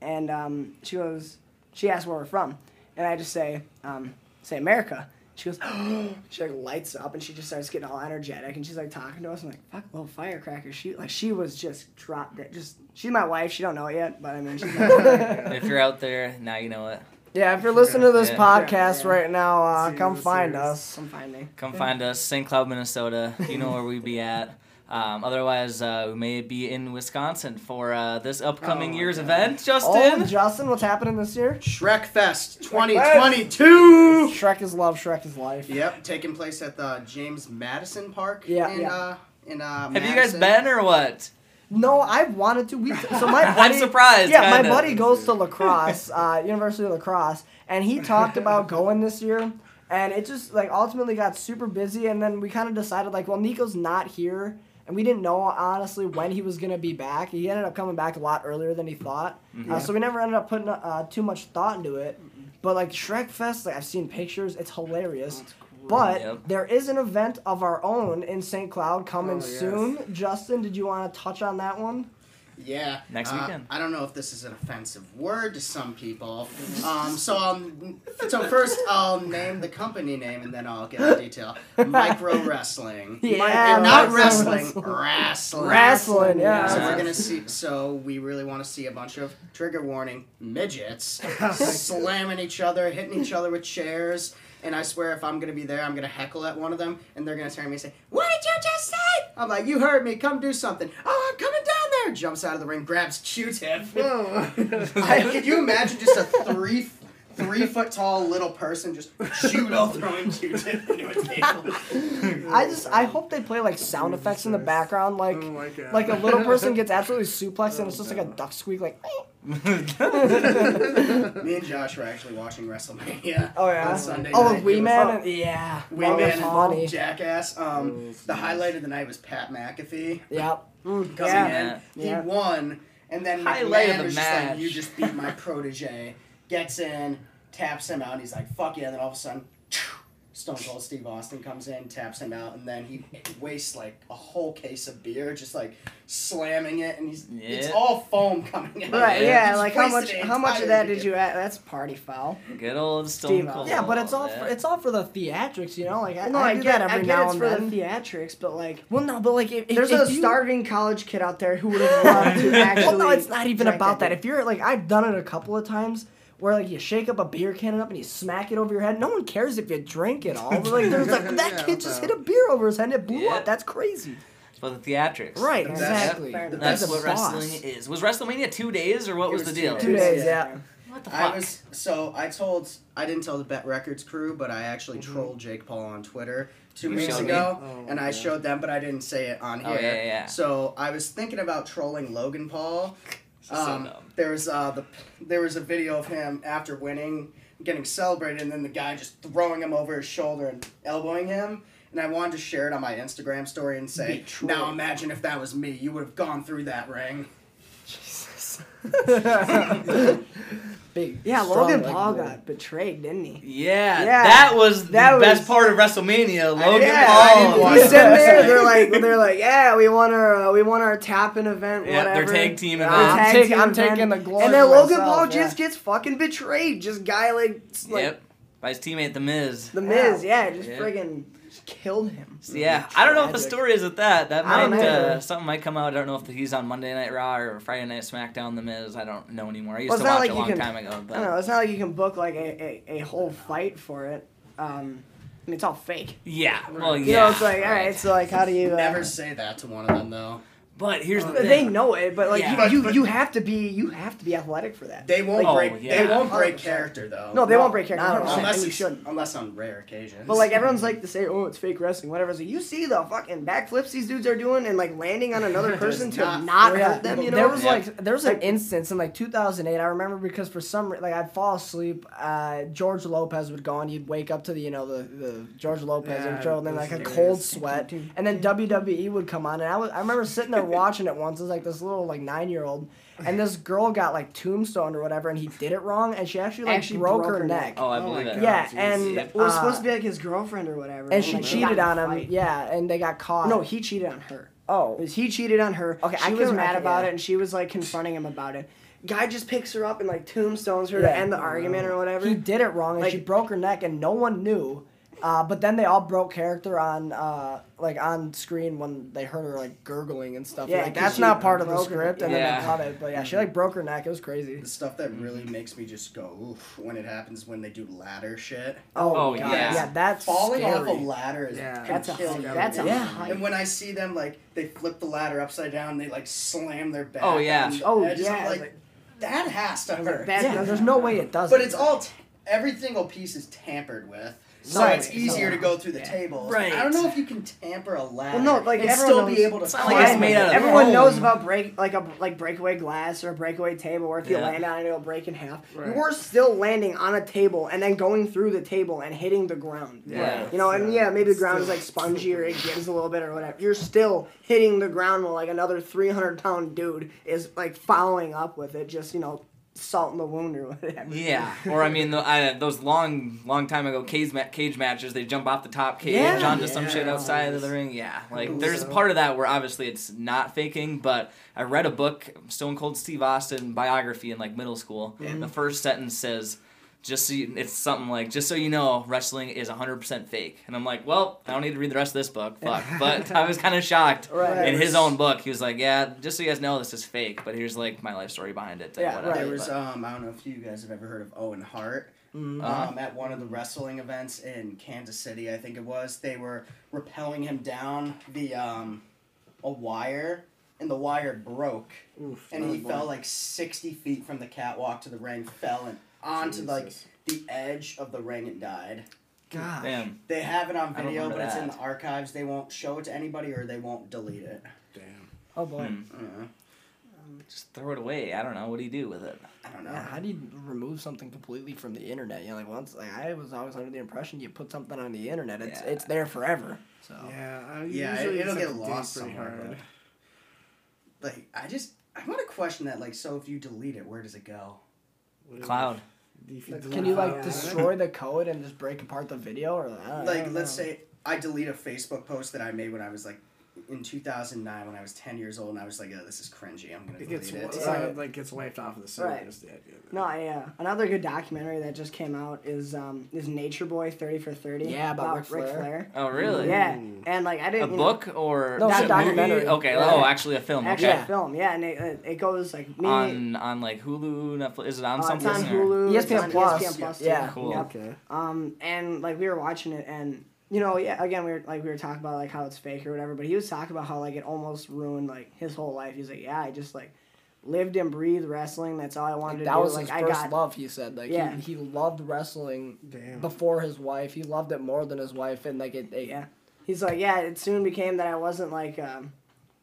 and um, she goes, she asks where we're from, and I just say, um, say America. She goes, she like lights up and she just starts getting all energetic and she's like talking to us. I'm like, fuck, little firecracker. She like she was just dropped it. Just she's my wife. She don't know it yet, but I mean, she's my. If you're out there, now you know it. Yeah, if you're listening to this Yeah. podcast Yeah. right now, uh, come find serious. us. come find me. Come find us, St. Cloud, Minnesota. You know where we be at. Um, otherwise, uh, we may be in Wisconsin for uh, this upcoming Oh year's God. event. Oh, Justin, Justin, what's happening this year? Shrek Fest 2022. Shrek is love, Shrek is life. Yep, taking place at the James Madison Park. Yeah, in, yeah. Uh, in uh, have you guys been or what? No, I wanted to. We so my I'm surprised, Yeah, my kinda. buddy goes to La Crosse, uh, University of La Crosse, and he talked about going this year, and it just like ultimately got super busy, and then we kind of decided like, well, Nico's not here, and we didn't know honestly when he was gonna be back. He ended up coming back a lot earlier than he thought, uh, so we never ended up putting uh, too much thought into it. But like Shrek Fest, like I've seen pictures, it's hilarious. But Yep. there is an event of our own in St. Cloud coming Oh, yes. soon. Justin, did you want to touch on that one? Yeah. Next uh, weekend. I don't know if this is an offensive word to some people. Um, so I'll, so first I'll name the company name and then I'll get the detail. Micro Wrestling. Yeah, and not wrestling, Wrestling. wrestling. Yeah. So we're gonna see. So we really want to see a bunch of trigger warning midgets slamming each other, hitting each other with chairs. And I swear, if I'm gonna be there, I'm gonna heckle at one of them, and they're gonna turn to me and say, "What did you just say?" I'm like, "You heard me. Come do something." Oh, I'm coming down. Jumps out of the ring, grabs Q-tip. I, could you imagine just a three, three foot tall little person just judo throwing Q-tip into a table? I just I hope they play like sound effects in the background, like Oh like a little person gets absolutely suplexed and it's just like a duck squeak, like. Me and Josh were actually watching WrestleMania. Oh yeah. On Sunday oh, night. the Wee It was- Man. and- yeah. Wee that was Man, funny. Jackass. Um, Oh, the highlight of the night was Pat McAfee Yep. coming Yeah. in. He won, and then Highlight of McMahon the was just match. like, "You just beat my protege." Gets in, taps him out, and he's like, "Fuck yeah!" And then all of a sudden, Stone Cold Steve Austin comes in, taps him out, and then he wastes like a whole case of beer, just like slamming it, and he's it's all foam coming out. Right? Yeah. Yeah. Like how much? How much of that did you add? That's party foul. Good old Stone Steve Cold. Yeah, but it's all for, it's all for the theatrics, you know. Like I, no, I, I, do get, that every I get now it's and for then. the theatrics, but like, well, no, but like if, if- there's if a you- starving college kid out there who would have loved to actually. Well, no, it's not even about that. beer. If you're like, I've done it a couple of times where like you shake up a beer can up and you smack it over your head. No one cares if you drink it all. But, like there's like that Yeah, kid just hit a beer over his head and it blew Yeah. up. That's crazy. It's for the theatrics. Right, That's- exactly. fair The. That's what boss. wrestling is. Was WrestleMania two days or what It was, was the deal? Two days, yeah. What the I fuck? was so I told I didn't tell the BETT Records crew, but I actually mm-hmm. trolled Jake Paul on Twitter two You weeks ago, Oh, and I yeah. showed them, but I didn't say it on Oh, here. yeah, yeah, yeah. So I was thinking about trolling Logan Paul. So Um, dumb. there was uh, the there was a video of him after winning getting celebrated, and then the guy just throwing him over his shoulder and elbowing him. And I wanted to share it on my Instagram story and say, Betrayed. "Now imagine if that was me, you would have gone through that ring." Big. Yeah, strong Logan leg Paul boy. got betrayed, didn't he? Yeah, Yeah, that was that the best part of WrestleMania. Logan yeah, Paul. He's sitting there. They're like, they're like, yeah, we want our, uh, we want our tap-in event, Yeah, their whatever. tag team Our event. I'm tag taking- team I'm event. taking the glory And then Logan myself, Paul yeah. just gets fucking betrayed. Just guy like, like yep, by his teammate The Miz. the Miz, yeah, just Yeah. friggin' just killed him. So, yeah, I don't know what the story is with that. That might uh, something might come out. I don't know if he's on Monday Night Raw or Friday Night SmackDown. The Miz. I don't know anymore. I used Well, to it's not watch like a you long can- time ago. I don't know. It's not like you can book like a, a, a whole fight for it. Um, I mean, it's all fake. yeah, well, yeah. You know, it's like, all right. right, so like, how do you? Uh, Never say that to one of them though. But here's the thing. They know it, but like Yeah. you, you, But- you have to be you have to be athletic for that. They won't Oh, break. yeah. They won't break 100%. character though. No, they No, won't break character. not at 100%, all. unless you it's, shouldn't. unless on rare occasions. But like everyone's like to say, oh, it's fake wrestling, whatever. It's like you see the fucking backflips these dudes are doing and like landing on another person to not- not, Oh, yeah. hurt them. You know, There was Yeah. like there was an Like- instance in like 2008. I remember because for some re- like I'd fall asleep. Uh, George Lopez would go on. You'd wake up to the you know the, the George Lopez Yeah, intro and then those like a are cold hilarious. sweat. And then WWE would come on and I was I remember sitting there watching it once. It was like this little like nine year old and this girl got like tombstoned or whatever and he did it wrong and she actually like Actually broke, broke her, her neck. neck. Oh, I Oh believe my it. Yeah, jeez. and Yep. Well, it was uh, supposed to be like his girlfriend or whatever. and she like, cheated on him. fight. Yeah, and they got caught. No, he cheated on her. Oh, Because he cheated on her. Okay, she I was mad about yeah. it, and she was like confronting him about it. Guy just picks her up and like tombstones her Yeah. to end the argument or whatever. he did it wrong and Like- she broke her neck and no one knew. Uh, but then they all broke character on uh, like on screen when they heard her like gurgling and stuff. Yeah, like 'cause that's not part of the broke her- script, and then Yeah. they cut it. But yeah, she like broke her neck. It was crazy. the stuff that really makes me just go oof when it happens when they do ladder shit. Oh, Oh, God. yeah. yeah, that's Falling scary. off a ladder is Yeah. that's a kill that's a Yeah. height. And when I see them like they flip the ladder upside down, they like slam their back. Oh, yeah. on the Oh, edges. I'm yeah, like, like- that has to hurt. That Yeah, there's no way it doesn't. But it's all t- every single piece is tampered with. So Right. it's easier to go through the Yeah. tables. Right. I don't know if you can tamper a ladder. Well, no, like, and everyone still be able to It's not like it's made out of Everyone foam. knows about break like a like breakaway glass or a breakaway table, or if you land on it, it'll break in half. Right. You're still landing on a table and then going through the table and hitting the ground. Yeah. You know, and yeah, maybe the ground is like spongy or it gives a little bit or whatever. You're still hitting the ground while like another 300 pound dude is like following up with it, just you know, salt in the wound or whatever. Yeah, or I mean, the, I, those long, long time ago cage, ma- cage matches, they jump off the top cage Yeah. onto some shit outside of the ring. Yeah, like there's so- part of that where obviously it's not faking, but I read a book, Stone Cold Steve Austin biography in like middle school. And The first sentence says, "Just so you, it's something like, just so you know, wrestling is 100% fake." And I'm like, well, I don't need to read the rest of this book, fuck. But I was kind of shocked. Right. In his own book, he was like, "Yeah, just so you guys know, this is fake, but here's like my life story behind it." Yeah, whatever, There was but- um I don't know if you guys have ever heard of Owen Hart. Mm-hmm. Uh-huh. Um, at one of the wrestling events in Kansas City, I think it was, they were rappelling him down the um a wire, and the wire broke, Oof, and oh, he boy. fell like sixty feet from the catwalk to the ring, fell and onto like Jesus. the edge of the ring and died. God. Damn. They have it on I don't video, but remember it's in that. the archives. They won't show it to anybody, or they won't delete it. Damn. Oh boy. Hmm. Uh, Just throw it away. I don't know. What do you do with it? I don't know. Yeah, how do you remove something completely from the internet? You know, like once, like I was always under the impression you put something on the internet, it's Yeah. it's there forever. So Yeah, I Yeah, usually it- it'll just get to dig lost pretty somewhere, hard. Like I just I want to question that. Like, so if you delete it, where does it go? Cloud. If you can you like destroy the code and just break apart the video or I Like, let's say I delete a Facebook post that I made when I was like in 2009 when I was 10 years old, and I was like, oh, this is cringy. I'm gonna delete gets it. it's Right. not, like gets wiped off of the server. Right. is the idea. No, I, uh, another good documentary that just came out is um, is Nature Boy Thirty for Thirty. Yeah, about Ric Flair. Oh, really? Yeah, Ooh. and like I A didn't you know, book or No, is it's it a movie? documentary. Okay. Yeah. Oh, actually a film. actually okay. a film. Yeah, and it, it, it goes like me. On on like Hulu, Netflix. Is it on uh, it's on or- Hulu. it's ESPN on Plus. ESPN Plus. Yeah. too. Cool. Yep. Okay. Um, and like we were watching it, and you know, yeah, again, we were like we were talking about like how it's fake or whatever, but he was talking about how like it almost ruined like his whole life. He's like, yeah, I just like lived and breathed wrestling. That's all I wanted Like, to that do. was like his I first got love. He said like Yeah. he, he loved wrestling Damn. before his wife. He loved it more than his wife, and like it. it yeah. He's like, yeah, it soon became that I wasn't like um,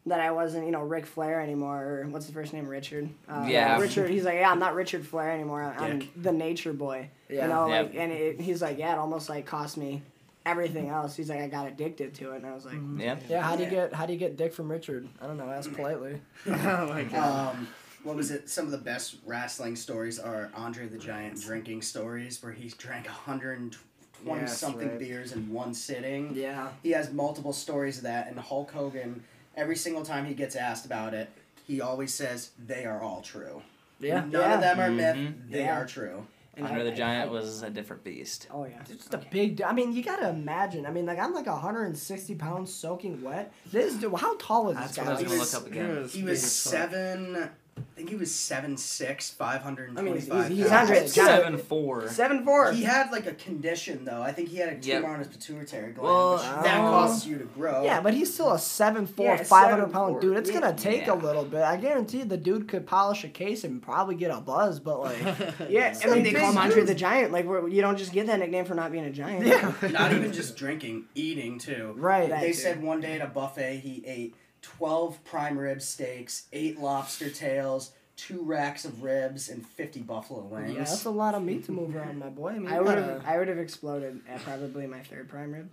that I wasn't, you know, Ric Flair anymore, or what's his first name, Richard? Uh, Yeah. Richard. He's like, yeah, I'm not Richard Flair anymore. I'm Dick. the Nature Boy. Yeah. You know, Yeah. like, and it, he's like, yeah, it almost like cost me everything else. He's like, I got addicted to it, and I was like, Yeah. Yeah, how do you get how do you get dick from Richard? I don't know. Ask politely. oh my god. Um, what was it? Some of the best wrestling stories are Andre the Giant drinking stories, where he drank 120 Yes, something right. beers in one sitting. Yeah. He has multiple stories of that, and Hulk Hogan, every single time he gets asked about it, he always says they are all true. Yeah. None Yeah. of them are myth. Mhm. They Yeah. are true. And Andre I- the I- Giant was a different beast. Oh yeah. It's just a big. I mean, you gotta imagine. I mean, like I'm like 160 pounds soaking wet. This dude, how tall is this That's guy? what I was He gonna look up again. He was seven. I think he was seven six, five hundred and I mean, twenty he's- five. he's Andre the pounds. Giant. Seven four. Seven four. He had like a condition though. I think he had a tumor Yep. on his pituitary gland, Well, which that oh. causes you to grow. Yeah, but he's still a 7'4", Yeah, 500 pound 7'4", dude. It's yeah. gonna take Yeah. a little bit. I guarantee the dude could polish a case and probably get a buzz, but like, Yeah, I mean they call him Andre the Giant. Like you don't just get that nickname for not being a giant. yeah, Not even just drinking, eating too. right. They said one day at a buffet he ate 12 prime rib steaks, 8 lobster tails, 2 racks of ribs, and 50 buffalo wings. Yeah, that's a lot of meat to move around, my boy. I mean, I would gotta- have uh, I would have exploded at probably my third prime rib.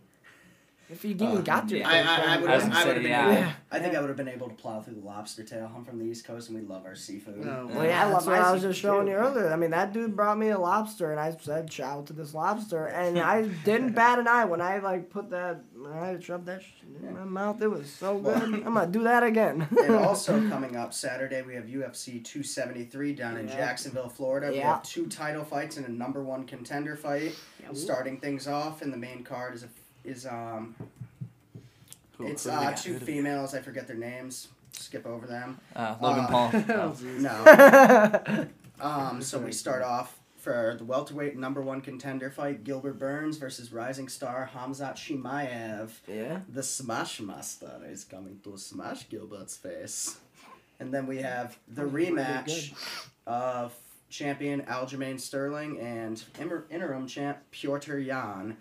If you even um, got to. yeah. I, I, I would have gonna been yeah. able, Yeah. I think I would have been able to plow through the lobster tail. I'm from the East Coast and we love our seafood. No. Well, yeah, I that's love what my I was just seafood, showing too. you earlier. I mean, that dude brought me a lobster, and I said, "Shout out to this lobster," and I didn't bat an eye when I like put that. I shoved that shit in my mouth. It was so good. I'm gonna do that again. and also coming up Saturday, we have UFC 273 down in Yeah. Jacksonville, Florida. We have two title fights and a number one contender fight. Starting things off, and the main card is a, is um Who- it's who do we uh, got? two Who do females. I forget their names. Skip over them. Uh, Logan Uh, Paul. Oh. No. Um, so we start off for the welterweight number one contender fight: Gilbert Burns versus rising star Hamzat Chimaev. yeah. The Smash Master is coming to smash Gilbert's face. And then we have the rematch of champion Aljamain Sterling and inter- interim champ Petr Yan.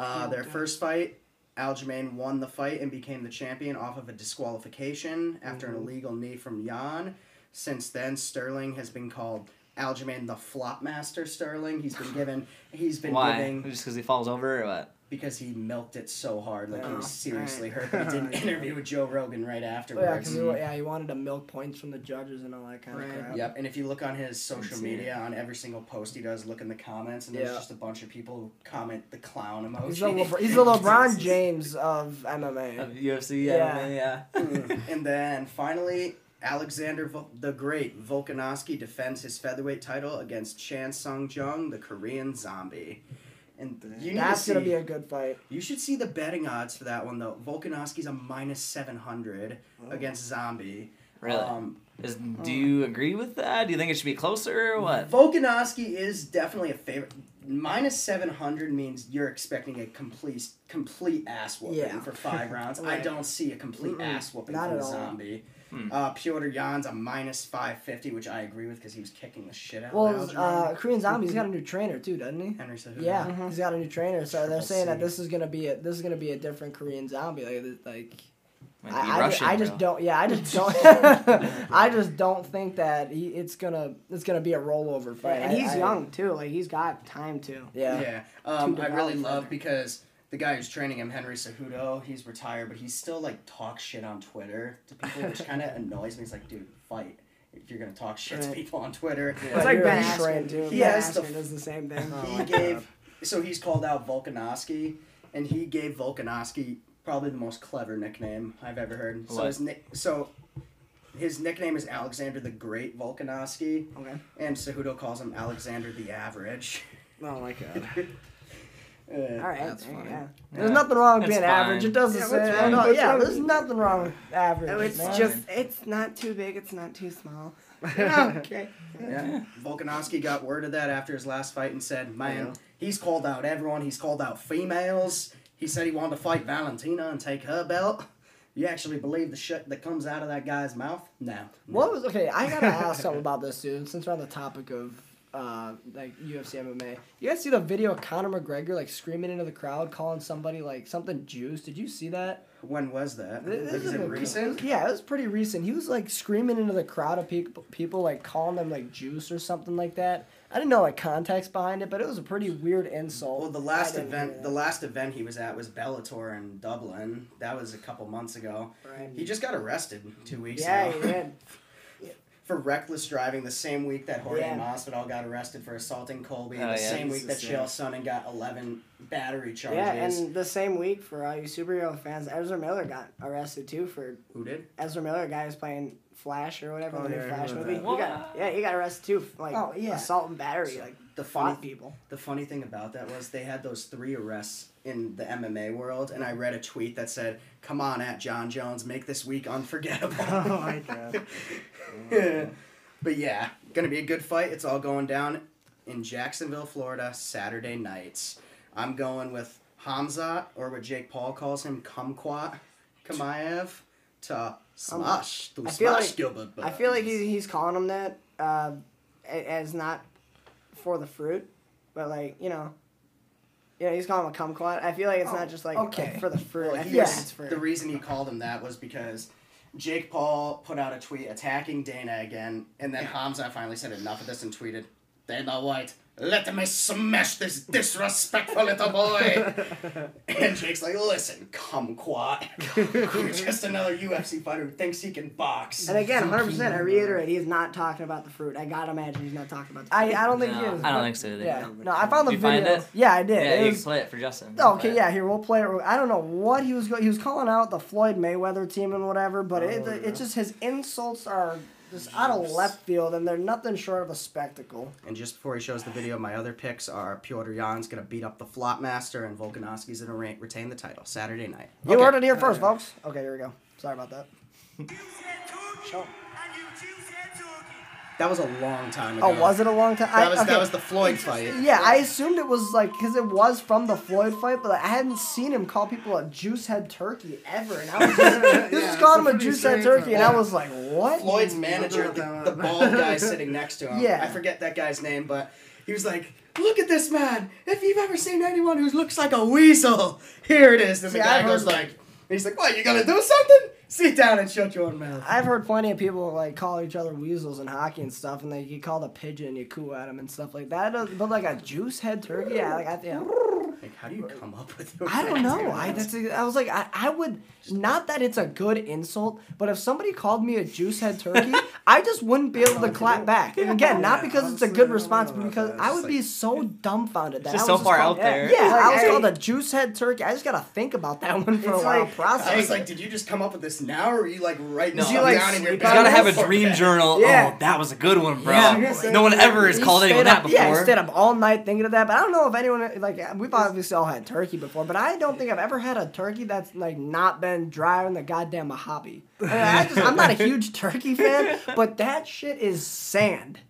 Uh, their first fight, Aljamain won the fight and became the champion off of a disqualification after an illegal knee from Yan. Since then, Sterling has been called Aljamain the Flopmaster Sterling. He's been given. He's been Why? giving Just because he falls over or what? Because he milked it so hard, like he Oh, was seriously alright. hurt. But he did an interview with Joe Rogan right Oh, yeah, afterwards. because he, yeah, he wanted to milk points from the judges and all that kind Right. of crap. Yep, and if you look on his social see media, on every single post he does, look in the comments, and there's Yeah. just a bunch of people who comment the clown emoji. He's the, Lebr- he's the LeBron James of MMA. Of UFC, Yeah. MMA, yeah. Mm. and then finally, Alexander Vol- the Great Volkanovski defends his featherweight title against Chan Sung Jung, the Korean Zombie. And you need That's to gonna be a good fight. You should see the betting odds for that one though. Volkanovski's a minus seven hundred against Zombie. Really? Um, Is, do you agree with that? Do you think it should be closer or what? Volkanovski is definitely a favorite. Minus seven hundred means you're expecting a complete complete ass whooping Yeah. for five rounds. I don't see a complete Mm-mm. ass whooping Not from at all. Zombie. Hmm. Uh, Petr Yan's a minus five fifty, which I agree with because he was kicking the shit out Well, of uh, Korean Zombie's got a new trainer too, doesn't he? Henry Cejudo. Yeah, he's got a new trainer. So they're Triple saying that this is gonna be a this is gonna be a different Korean Zombie. Like, like Might be I, I, Russian, I just bro. don't. Yeah, I just don't. I just don't think that he, it's gonna it's gonna be a rollover fight. and he's I- young too. Like he's got time to. Yeah. Yeah, um, To I really love because the guy who's training him, Henry Cejudo, he's retired, but he still like talks shit on Twitter to people, which kind of annoys me. He's like, dude, fight if you're gonna talk shit to people on Twitter. It's like you're Ben a Askren train- too. He ben has the- does the same thing. Oh he my gave so he's called out Volkanovski, and he gave Volkanovski probably the most clever nickname I've ever heard. So his nick so his nickname is Alexander the Great Volkanovski, Okay. and Cejudo calls him Alexander the Average. Oh my god. All right. That's there you funny. go. There's nothing wrong with That's being average. fine. It doesn't Yeah, say. what's I wrong- know- what's yeah, wrong there's with- nothing wrong with average. Oh, it's man. just it's not too big. It's not too small. okay. Yeah. Volkanovski got word of that after his last fight and said, "Man, he's called out everyone. He's called out females. He said he wanted to fight Valentina and take her belt. You actually believe the shit that comes out of that guy's mouth? No. What was okay? I gotta ask something about this, dude. Since we're on the topic of uh, like UFC MMA. You guys see the video of Conor McGregor like screaming into the crowd, calling somebody like something juice? Did you see that? When was that? This Is is it recent? Yeah, it was pretty recent. He was like screaming into the crowd of people, people like calling them like juice or something like that. I didn't know like context behind it, but it was a pretty weird insult. Well, the last event, the last event he was at was Bellator in Dublin. That was a couple months ago. Right. He just got arrested two weeks Yeah, ago he did. for reckless driving. The same week that Jorge Yeah. Masvidal got arrested for assaulting Colby. Oh, the yeah. same week that Jesus. Chael Sonnen got eleven battery charges. Yeah, and the same week for all you superhero fans, Ezra Miller got arrested too for Who did? Ezra Miller, guy who's playing Flash or whatever, Oh, the new yeah, I Flash movie. that. He got yeah, he got arrested too, for, like Oh, yeah. assault and battery, like The funny people. The funny thing about that was they had those three arrests in the MMA world, and I read a tweet that said, "Come on, at Jon Jones, make this week unforgettable." Oh my god. but yeah, gonna be a good fight. It's all going down in Jacksonville, Florida, Saturday nights. I'm going with Hamza, or what Jake Paul calls him, Kumquat Kamaev, to smash, to I feel smash like- Gilbert I feel like he's, he's calling him that uh, as not for the fruit, but like you know, yeah, he's calling him a kumquat. I feel like it's Oh, not just like okay. for the fruit. Well, I he feel like was- it's for the reason he called him that was because Jake Paul put out a tweet attacking Dana again, and then Hamza finally said enough of this and tweeted, Dana White, let me smash this disrespectful little boy. and Jake's like, listen, kumquat. You're just another UFC fighter who thinks he can box. And again, 100%, I reiterate, he is not talking about the fruit. I gotta imagine he's not talking about the I, fruit. I don't think No, he is. I don't think so either. Yeah, no, I found the You find video. it? Yeah, I did. Yeah, It you was- can play it for Justin. Oh, okay, yeah, here we'll play it. I don't know what he was going. He was calling out the Floyd Mayweather team and whatever, but it, Oh, it yeah. just his insults are just out of left field, and they're nothing short of a spectacle. And just before he shows the video, my other picks are Petr Yan's going to beat up the Flopmaster, and Volkanovski's going to re- retain the title Saturday night. You Okay. heard it here first, folks. Okay, here we go. Sorry about that. Show. That was a long time oh, ago. Oh, was it a long time? That I, was okay. that was the Floyd fight. Yeah, I assumed it was like because it was from the Floyd fight, but I hadn't seen him call people a juice head turkey ever, and I was just, this Yeah, is calling him a a pretty juice head turkey, and I was like, what? Floyd's manager, the, the bald guy sitting next to him. Yeah. I forget that guy's name, but he was like, "Look at this man! If you've ever seen anyone who looks like a weasel, here it is." And the See, guy goes heard- like, "He's like, what? You gonna do something? Sit down and shut your mouth." I've heard plenty of people like call each other weasels in hockey and stuff, and they you call the pigeon, you coo at him and stuff like that. But like a juice head turkey, yeah, like I think. Like, how do you come up with? those I don't know. I that's, I was like, I, I would not that it's a good insult, but if somebody called me a juice head turkey, I just wouldn't be able to clap back. And again, not Yeah, because it's a good response, but because. I would like- be so dumbfounded that Just I so was far called, out there. Yeah, Like, I was hey- called a juice head turkey. I just gotta think about that one for a It's while. like- process. I was like, did you just come up with this now, or were you like writing No. stuff You, like, down in your sleep You gotta have a dream journal. Yeah. Oh, that was a good one, bro. Yeah. No one ever has called anyone that before. Yeah, he stayed up all night thinking of that. But I don't know if anyone like we've obviously all had turkey before, but I don't think I've ever had a turkey that's like not been dry in the goddamn Mojave. I, mean, I just, I'm not a huge turkey fan, but that shit is sand.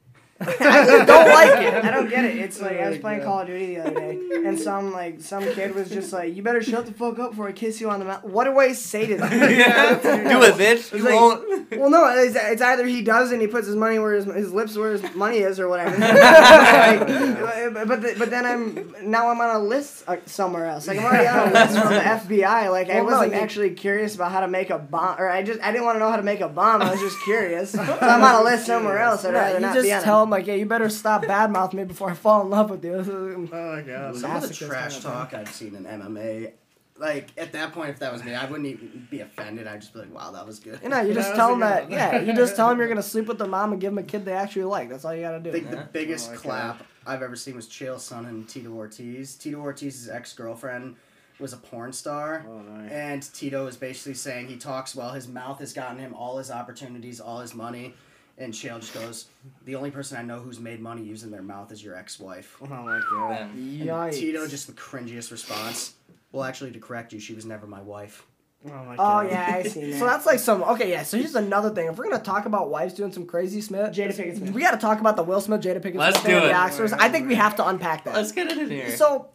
I don't like it. I don't get it. It's like I was playing God. Call of Duty the other day, and some like some kid was just like, "You better shut the fuck up before I kiss you on the mouth." What do I say to that? yeah. Do it, bitch. You like- won't. Well, no, it's, it's either he does and he puts his money where his, his lips where his money is or whatever. Like, but the, but then I'm now I'm on a list uh, somewhere else. Like I'm already on a list from the FBI. Like I Well, no, wasn't you- actually curious about how to make a bomb, or I just I didn't want to know how to make a bomb. I was just curious. so I'm on a list somewhere else. I'd No, rather you not just be on tell it. him like, yeah, you better stop badmouthing me before I fall in love with you. Oh my god. Some of the trash kind of talk I've seen in MMA, like at that point, if that was me, I wouldn't even be offended. I'd just be like, "Wow, that was good." You know, you just tell a them that. one. Yeah, you just tell them you're gonna sleep with their mom and give them a kid they actually like. That's all you gotta do. I think the biggest Oh my clap I've ever seen was Chael Sonnen and Tito Ortiz. Tito Ortiz's ex girlfriend was a porn star. Oh nice. And Tito is basically saying he talks well. His mouth has gotten him all his opportunities, all his money. And Chael just goes, The only person I know who's made money using their mouth is your ex wife. Oh my god. Yikes. Tito, just the cringiest response. Well, actually, to correct you, she was never my wife. Oh my oh, god. Oh yeah, I seen that. So that's like some okay, yeah. So here's another thing. If we're gonna talk about wives doing some crazy Smith, Jada Pinkett Smith. we got to talk about the Will Smith, Jada Pinkett Let's Smith thing do and the it. Oscars. I think we have to unpack that. Let's get it in here. So,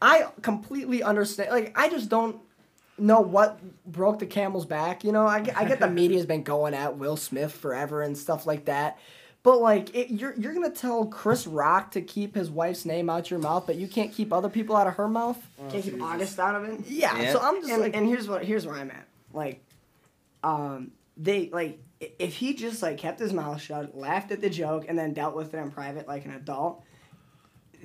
I completely understand. Like, I just don't know what broke the camel's back. You know, I, get- I get the media's been going at Will Smith forever and stuff like that. But like, it, you're you're gonna tell Chris Rock to keep his wife's name out your mouth, but you can't keep other people out of her mouth. Can't keep August out of it. Yeah. Yeah. So I'm just and, like, and here's what here's where I'm at. Like, um, they like if he just like kept his mouth shut, laughed at the joke, and then dealt with it in private like an adult.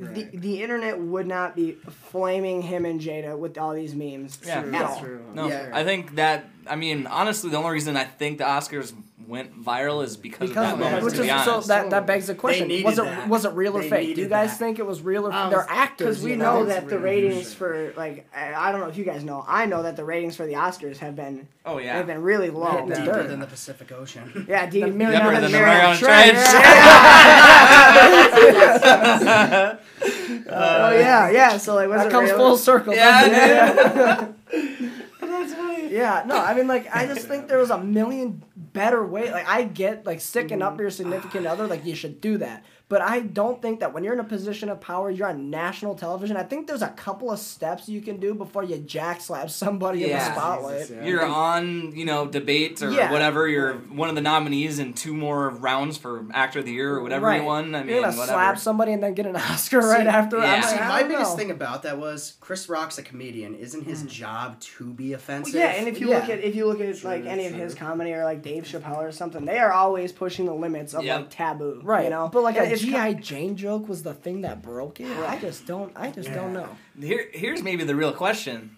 The, Right. the internet would not be flaming him and Jada with all these memes. Yeah. That's all. true. No, Yeah. I think that. I mean, honestly, the only reason I think the Oscars went viral is because, because of that moment. which to is be so that that begs the question: needed was it that. was it real or They fake? Do you guys that. think it was real or Um, they're actors? Because we you know know? that the ratings for for like I I don't know if you guys know. I know that the ratings for the Oscars have been oh yeah. have been really low. Deeper dirt. than the Pacific Ocean. Yeah, deep, The Mariana, Deeper than the Mariana Mariana Trench. oh yeah, yeah. So like, was that it comes real? full circle. Yeah, doesn't it? Yeah, no, I mean, like, I just think there was a million better way. Like, I get like sticking up mm-hmm. your significant other, like you should do that. But I don't think that when you're in a position of power, you're on national television. I think there's a couple of steps you can do before you jack slap somebody in the spotlight. Jesus, yeah. You're on, you know, debates or Yeah. whatever. You're one of the nominees in two more rounds for Actor of the Year or whatever Right. you won. I mean, you're gonna whatever. slap somebody and then get an Oscar right after. yeah. I'm See, my biggest know. thing about that was Chris Rock's a comedian. Isn't his hmm. job to be Well, offensive? yeah, and if you Yeah. look at if you look at like True, any of his comedy or like Dave Chappelle or something, they are always pushing the limits of Yep. like taboo. Right, You know, but like And a it's ki- GI Jane joke was the thing that broke it. I just don't. I just don't know. Here, here's maybe the real question: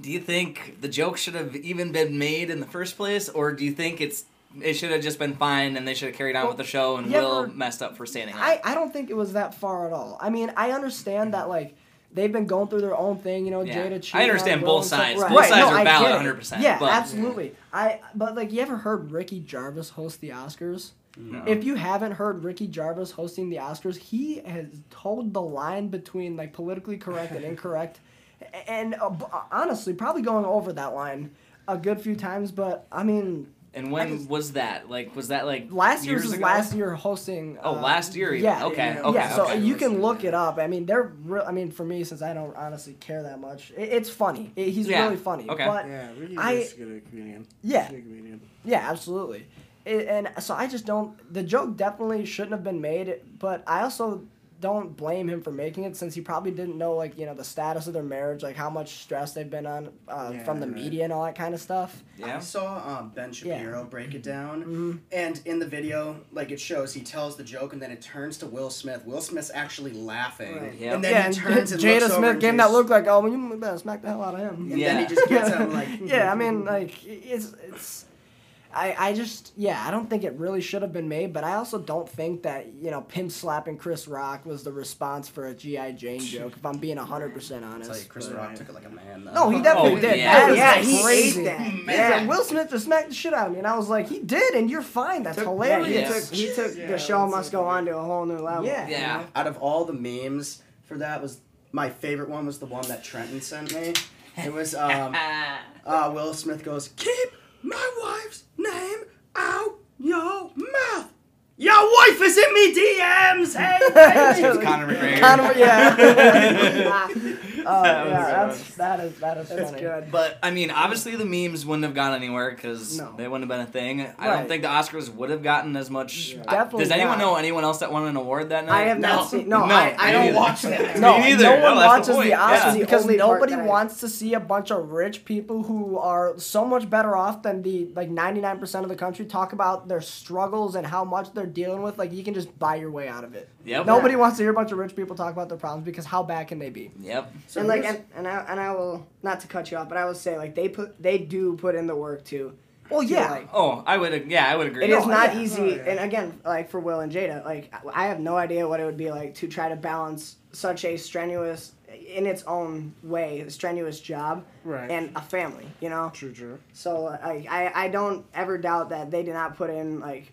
Do you think the joke should have even been made in the first place, or do you think it's it should have just been fine and they should have carried on with the show and you Will messed up for standing up? I, I don't think it was that far at all. I mean, I understand that like they've been going through their own thing, you know, Yeah. Jada I understand both sides. Right. Both Right, sides no, are valid 100%, Yeah, but- absolutely. I but like you ever heard Ricky Gervais host the Oscars? If you haven't heard Ricky Gervais hosting the Oscars, he has told the line between like politically correct and incorrect, and uh, honestly, probably going over that line a good few times. But I mean, and when just- was that? Like, was that like last year's years is ago? last year hosting. Oh, uh, last year even. Yeah. Okay, Yeah. okay, so okay. you can look it up. I mean, they're. Real, I mean, for me, since I don't honestly care that much, it, it's funny. It- he's Yeah. really funny. Okay. But Yeah, Ricky I- is a good comedian. Yeah. Good comedian. Yeah, absolutely. It, and so I just don't. The joke definitely shouldn't have been made, but I also don't blame him for making it since he probably didn't know like you know the status of their marriage, like how much stress they've been on uh, Yeah, from the right. media and all that kind of stuff. Yeah, I saw um, Ben Yeah. Shapiro break it down, Mhm. and in the video, like it shows, he tells the joke, and then it turns to Will Smith. Will Smith's actually laughing, Right. Yep. and then yeah, he turns and Jada looks over Smith and gave him that look like, oh, well, you better smack the hell out of him. and Yeah. then he just gets up like, yeah, I mean, like it's it's. I, I just yeah I don't think it really should have been made, but I also don't think that you know pimp slapping Chris Rock was the response for a GI Jane joke. If I'm being hundred percent It's honest, like Chris But- Rock took it like a man. Though. no, he definitely Oh, did. yeah. That was Yeah, he crazy. ate that. Yeah, Yeah. Will Smith just smacked the shit out of me, and I was like, he did, and you're fine. That's Yeah, hilarious. he Yes. took he took Yeah, the show must go on to a whole new level. Yeah. you Yeah. know? Out of all the memes for that was my favorite one was the one that Trenton sent me. It was um, uh, Will Smith goes, "Keep my wife's name out your mouth. Your wife is in me DMs. Hey, It's baby." Conor McGregor. Conor, yeah. oh, That yeah, that's that is that is That's funny. good. But I mean, obviously the memes wouldn't have gone anywhere because No. they wouldn't have been a thing. I don't think the Oscars would have gotten as much. Yeah. I- Definitely does anyone not. know anyone else that won an award that night? I have No. not seen. No, No, I, I don't neither. watch that. No, Me neither. no No, one that's watches the the. Oscars Yeah. The because only nobody that wants to see a bunch of rich people who are so much better off than the like 99% of the country talk about their struggles and how much they're dealing with. Like you can just buy your way out of it. Yep. Nobody wants to hear a bunch of rich people talk about their problems because how bad can they be? Yep. So and like and, and I and I will not to cut you off, but I will say like they put they do put in the work too. Well, to, yeah. like, Oh, I would. Yeah, I would agree. It is No, not yeah. easy, Oh, yeah. and again, like for Will and Jada, like I have no idea what it would be like to try to balance such a strenuous, in its own way, strenuous job Right. and a family. You know, True, true. so like I I don't ever doubt that they did not put in like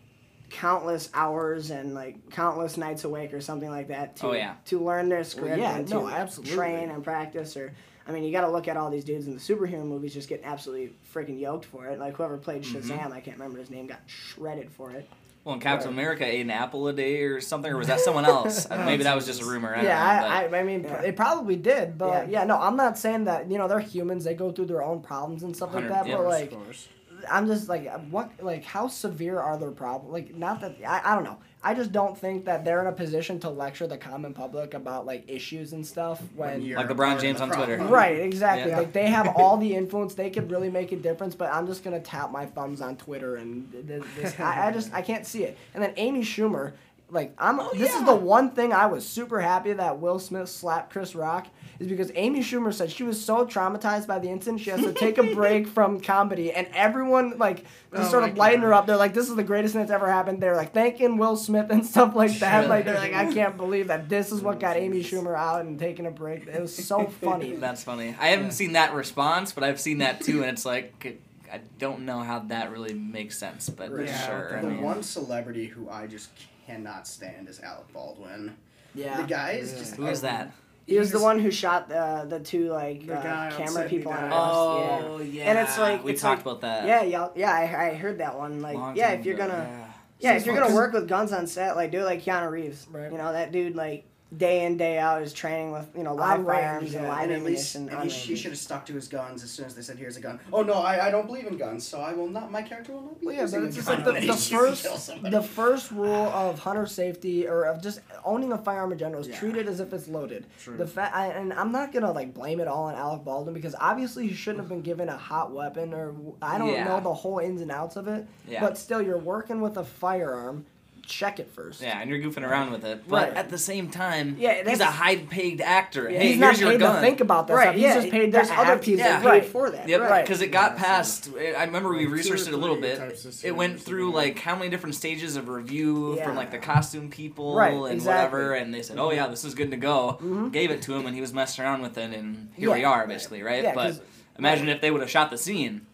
countless hours and like countless nights awake or something like that to Oh, yeah. to learn their script yeah, and to no, absolutely. train and practice or I mean you got to look at all these dudes in the superhero movies just getting absolutely freaking yoked for it like whoever played Mm-hmm. Shazam I can't remember his name got shredded for it Well, in Captain America ate an apple a day or something, or was that someone else? Maybe that was just a rumor. I don't yeah, know, I, I, I mean, Yeah. it probably did, but Yeah. yeah. no, I'm not saying that. You know, they're humans; they go through their own problems and stuff like that. Yeah, but like, course. I'm just like, what, like, how severe are their problems? Like, not that I, I don't know. I just don't think that they're in a position to lecture the common public about like issues and stuff when. you're Like a LeBron part James on Twitter. Right, exactly. Yeah. Like they have all the influence; they could really make a difference. But I'm just gonna tap my thumbs on Twitter, and th- this, I, I just I can't see it. And then Amy Schumer, like I'm. Oh, this is the one thing I was super happy that Will Smith slapped Chris Rock is because Amy Schumer said she was so traumatized by the incident she has to take a break from comedy, and everyone like oh just Oh sort of lighten her up. They're like, "This is the greatest thing that's ever happened." They're like thanking Will Smith and stuff like that. Like they're like, "I can't believe that this is what got Amy Schumer out and taking a break." It was so funny. That's funny. I haven't seen that response, but I've seen that too, and it's like I don't know how that really makes sense, but Yeah, sure. I The mean, one celebrity who I just cannot stand is Alec Baldwin. Yeah. The guy is just who is that? He was the one who shot the the two like The uh, camera people on Oh Earth. yeah. And it's like- we it's talked like- about that. Yeah, yeah, yeah. I, I heard that one. Like, Long yeah, if you're ago, gonna, yeah. yeah, if you're gonna work with guns on set, like do it like Keanu Reeves. Right. You know that dude like day in day out is training with you know live On range, firearms and yeah. live And at least ammunition. and he, he should have stuck to his guns as soon as they said, "Here's a gun." Oh no, I, I don't believe in guns, so I will not. My character will not be Well, yeah, using but a it's just gun like the, the he shoots and kills first the first rule of hunter safety or of just owning a firearm in general is Yeah. treat it as if it's loaded. True. The fa- I, and I'm not gonna like blame it all on Alec Baldwin because obviously he shouldn't have been given a hot weapon or I don't Yeah. know the whole ins and outs of it. Yeah. But still, you're working with a firearm. Check it first. Yeah, and you're goofing around with it, but Right. at the same time, Yeah, he's a high-paid actor. Yeah, hey, He's not here's your paid gun. to think about that Right, stuff. yeah, just paid there's to other people yeah. paid Right. for that. Yep, right. because it got Yeah, past. I remember we Like researched it a little bit. It went through like how many different stages of review from like the costume people Right, and exactly. whatever, and they said, "Oh yeah, this is good to go." Mhm. Gave it to him, and he was messing around with it, and here we are, basically, right? But imagine if they would have shot the scene,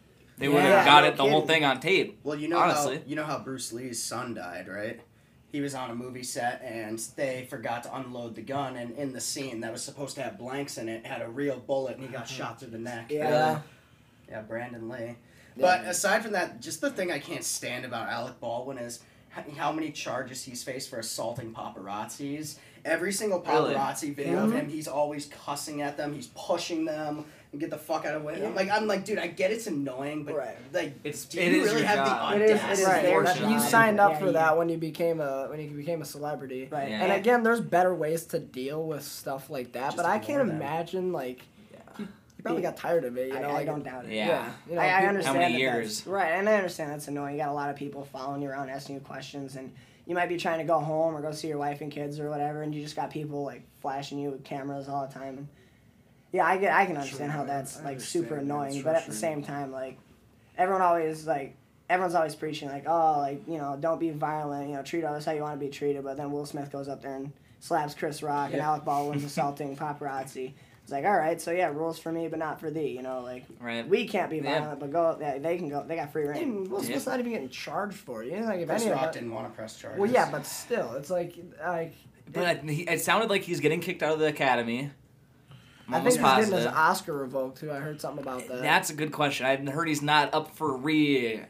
they would have got no it the whole thing on tape. Well, you know Honestly. how you know how Bruce Lee's son died, right? He was on a movie set and they forgot to unload the gun, and in the scene that was supposed to have blanks in it had a real bullet, and he got uh-huh. shot through the neck. Yeah. Yeah, Brandon Lee. But aside from that, just the thing I can't stand about Alec Baldwin is how many charges he's faced for assaulting paparazzis. Every single Really? paparazzi video of mm-hmm. him, he's always cussing at them, he's pushing them, and get the fuck out of the way. I'm like, I'm like, dude, I get it's annoying, but Right. like, It's- do it you is really your have job. the It is- it audacity? is Right, their that- job. you signed up Yeah, for you- that when you became a when you became a celebrity. Right. Yeah. And again, there's better ways to deal with stuff like that, Just but I can't them. imagine like you, you probably got tired of it. You I, know, I like, don't doubt it. Yeah. You know, I, I people- understand many that years? That's, right, and I understand that's annoying. You got a lot of people following you around, asking you questions, and you might be trying to go home or go see your wife and kids or whatever, and you just got people like flashing you with cameras all the time. And yeah, I get, I can understand Sure, how that's I like super annoying, but at the same time, like everyone always like. Everyone's always preaching like, oh, like you know, don't be violent. You know, treat others how you want to be treated. But then Will Smith goes up there and slaps Chris Rock, and Alec Baldwin's assaulting paparazzi. It's like, all right, so yeah, rules for me, but not for thee. You know, like Right. we can't be Yeah. violent, but go. Yeah, they can go. They got free reign. And Will Smith's not even getting charged for it. You know, like if Chris any Rock that- didn't want to press charges. Well, yeah, but still, it's like like But I, it sounded like he's getting kicked out of the academy. I'm I almost think he's getting positive. his Oscar revoked too. I heard something about that. That's a good question. I've heard he's not up for re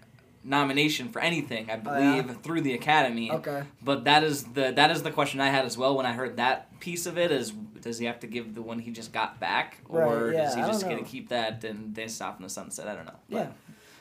nomination for anything. I Oh, yeah? believe through the academy. okay. But that is the that is the question I had as well when I heard that piece of it. Is does he have to give the one he just got back, or Right, yeah, is he I just gonna keep that and they stop in the sunset? I don't know. But, Yeah.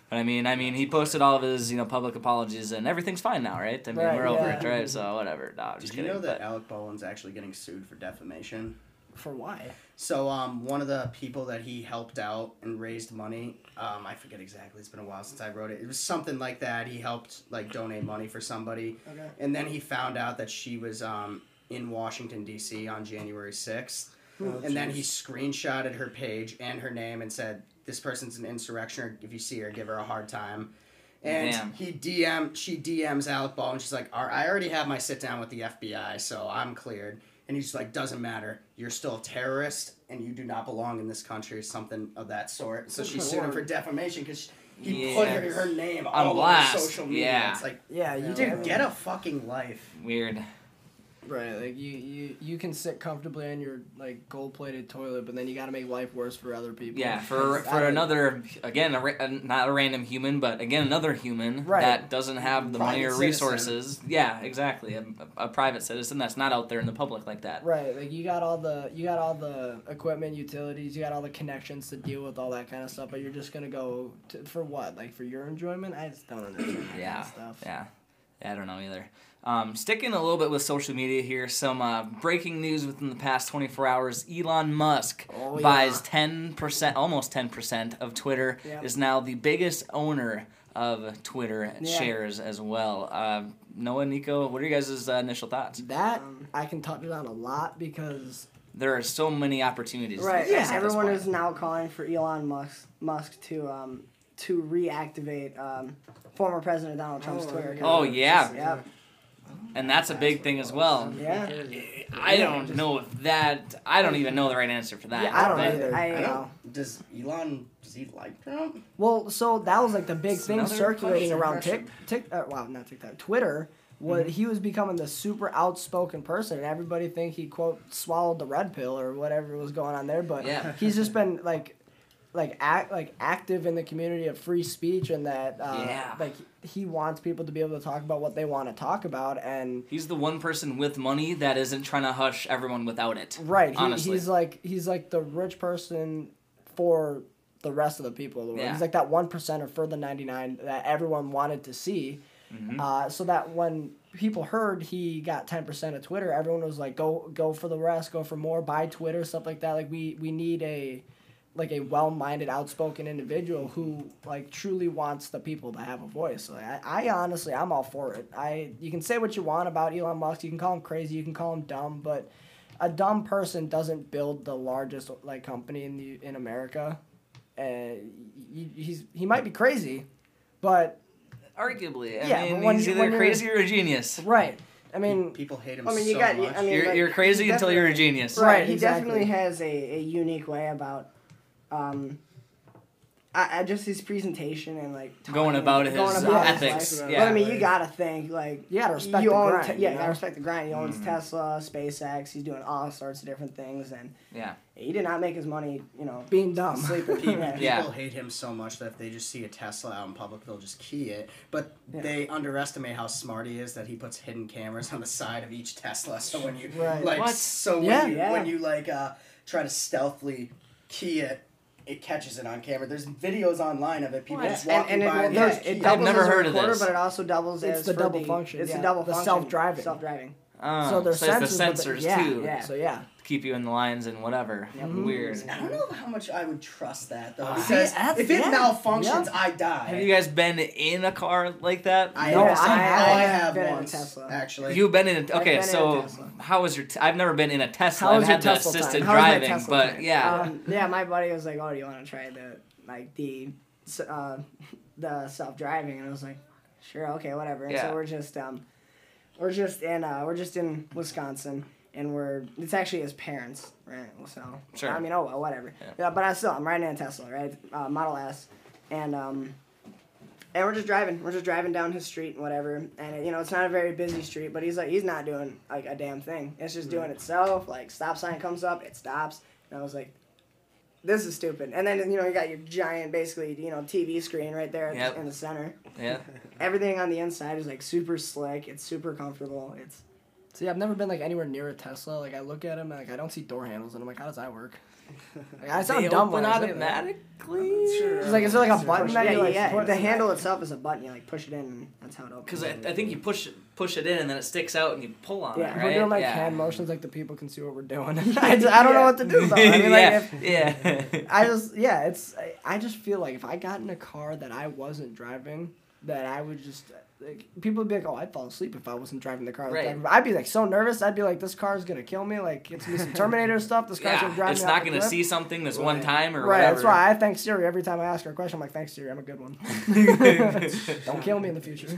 But I mean, I mean, he posted all of his you know public apologies and everything's fine now, right? I mean, Right, we're over it, right? So whatever. No, Did just you kidding. know that but- Alec Baldwin's actually getting sued for defamation? For why? So, um, one of the people that he helped out and raised money, um, I forget exactly. It's been a while since I wrote it. It was something like that. He helped like donate money for somebody, Okay. and then he found out that she was um in Washington D.C. on January sixth, Oh, and then he screenshotted her page and her name and said, "This person's an insurrectioner. If you see her, give her a hard time." And Damn. he DM she DMs Alec Baldwin. She's like, I already have my sit down with the FBI, so I'm cleared." And he's like, "Doesn't matter. You're still a terrorist, and you do not belong in this country." or Something of that sort. So she sued him for defamation because he put her, her name On all over social media. yeah. It's like, Yeah, you dude, can get a fucking life. Weird. Right, like you, you you can sit comfortably on your like gold plated toilet, but then you got to make life worse for other people. Yeah, for for another again, a, not a random human, but again another human Right. that doesn't have the money or Private resources. Yeah, exactly. A, a private citizen that's not out there in the public like that. Right, like you got all the you got all the equipment, utilities, you got all the connections to deal with all that kind of stuff, but you're just gonna go to, for what? Like for your enjoyment? I just don't understand that kind Yeah, of stuff. yeah, yeah. I don't know either. Um, sticking a little bit with social media here, some uh, breaking news within the past 24 hours. Elon Musk Oh, yeah. buys 10%, almost 10% of Twitter, Yep. is now the biggest owner of Twitter Yeah. shares as well. Uh, Noah, Nico, what are you guys' uh, initial thoughts? That Um, I can touch it on a lot because There are so many opportunities. Right. to Yeah. use at this Everyone is now calling for Elon Musk Musk to um to reactivate um former President Donald Trump's Oh, Twitter. account. Oh, yeah. Yep. And that's a big thing as well. Yeah. I don't know if that. I don't even know the right answer for that. Yeah, I don't But- either. I, I know. Does Elon? Does he like Trump? well, so that was like the big It's thing circulating around impression. Tik Tik. Uh, wow, not TikTok. Twitter. Was he was becoming the super outspoken person, and everybody think he quote swallowed the red pill or whatever was going on there. But Yeah. he's just been like, like act like active in the community of free speech, and that uh, Yeah. like he wants people to be able to talk about what they want to talk about, and He's the one person with money that isn't trying to hush everyone without it. Right. He, Honestly. he's like he's like the rich person for the rest of the people of the world. Yeah. He's like that one or for the ninety nine that everyone wanted to see. Mhm. Uh, so that when people heard he got ten percent of Twitter, everyone was like, "Go, go for the rest, go for more, buy Twitter, stuff like that." Like we we need a like a well minded, outspoken individual who like truly wants the people to have a voice. So I, I honestly, I'm all for it. I you can say what you want about Elon Musk, you can call him crazy, you can call him dumb, but a dumb person doesn't build the largest like company in the in America. And he, he's he might be crazy, but Arguably, I Yeah, mean, when he's either when crazy or a genius. right. I mean, People hate him I mean, you so got- much. I mean, You're, like, you're crazy until you're a genius. Right. Right, He exactly. definitely has a, a unique way about um I, I just his presentation and like Going about his going about his ethics. life. Yeah. But I mean, you gotta think like you gotta respect you the grind. te- yeah, you know? gotta respect the grind. He owns Mhm. Tesla, SpaceX. He's doing all sorts of different things, and Yeah. he did not make his money, you know, being dumb. sleeping. People, yeah. people hate him so much that if they just see a Tesla out in public, they'll just key it. But Yeah. they underestimate how smart he is that he puts hidden cameras on the side of each Tesla. So when you Right. like, What? so when Yeah. you Yeah. when you like uh, try to stealthily key it, it catches it on camera. There's videos online of it. People Yeah, just walking and it, by. well, and there's, just it key doubles never as a heard of recorder, this. but it also doubles It's as the for double function, It's yeah. the double The function. self-driving. Self-driving. Oh, so there's so sensors, the but the- yeah, too. yeah. So yeah, Keep you in the lines and whatever. Mhm. Weird. I don't know how much I would trust that though. Ah. Because See, if it yeah. malfunctions, Yeah. I die. Have you guys been in a car like that? I, No, have, I I, have have been in a Tesla. actually. You've been in a, I've okay. been in a so Tesla. how was your? T- I've never been in a Tesla. How I've was your had the Tesla time? assisted How was my driving, Tesla but time? yeah. Um, yeah, my buddy was like, "Oh, do you want to try the like the uh, the self driving?" And I was like, "Sure, okay, whatever." And Yeah. so we're just um, we're just in uh, we're just in Wisconsin, and we're it's actually his parents, right? So Sure. I mean, oh well, whatever. Yeah. Yeah. but I still I'm riding in a Tesla, right? Uh, Model S, and um. And we're just driving. We're just driving down his street and whatever. And you know, it's not a very busy street, but he's like, he's not doing like a damn thing. It's just doing itself. Like stop sign comes up, it stops. And I was like, this is stupid. And then you know, you got your giant, basically, you know, TV screen right there Yep. in the center. yeah. Everything on the inside is like super slick. It's super comfortable. It's see, I've never been like anywhere near a Tesla. Like I look at them, and, like I don't see door handles, and I'm like, how does that work? Like, I sound They dumb open when I say that. automatically. It's like, is there like a button that yeah, you like? yeah. push- The handle itself is a button. You like push it in, and that's how it opens. Because I, I think you push it, push it in and then it sticks out and you pull on Yeah. it, If right? we're doing like yeah. hand motions, like the people can see what we're doing. I, just- I don't know what to do though. I mean, like, yeah, if, yeah. I just yeah, it's I, I just feel like if I got in a car that I wasn't driving, that I would just like people would be like, oh, I'd fall asleep if I wasn't driving the car. I was Right. driving. I'd be like so nervous. I'd be like, this car's gonna kill me. Like it's gonna be some Terminator stuff. This car's gonna drive It's me not off the gonna see something this one time or Right, whatever. that's why I thank Siri every time I ask her a question. I'm like, thanks Siri, I'm a good one. Don't kill me in the future.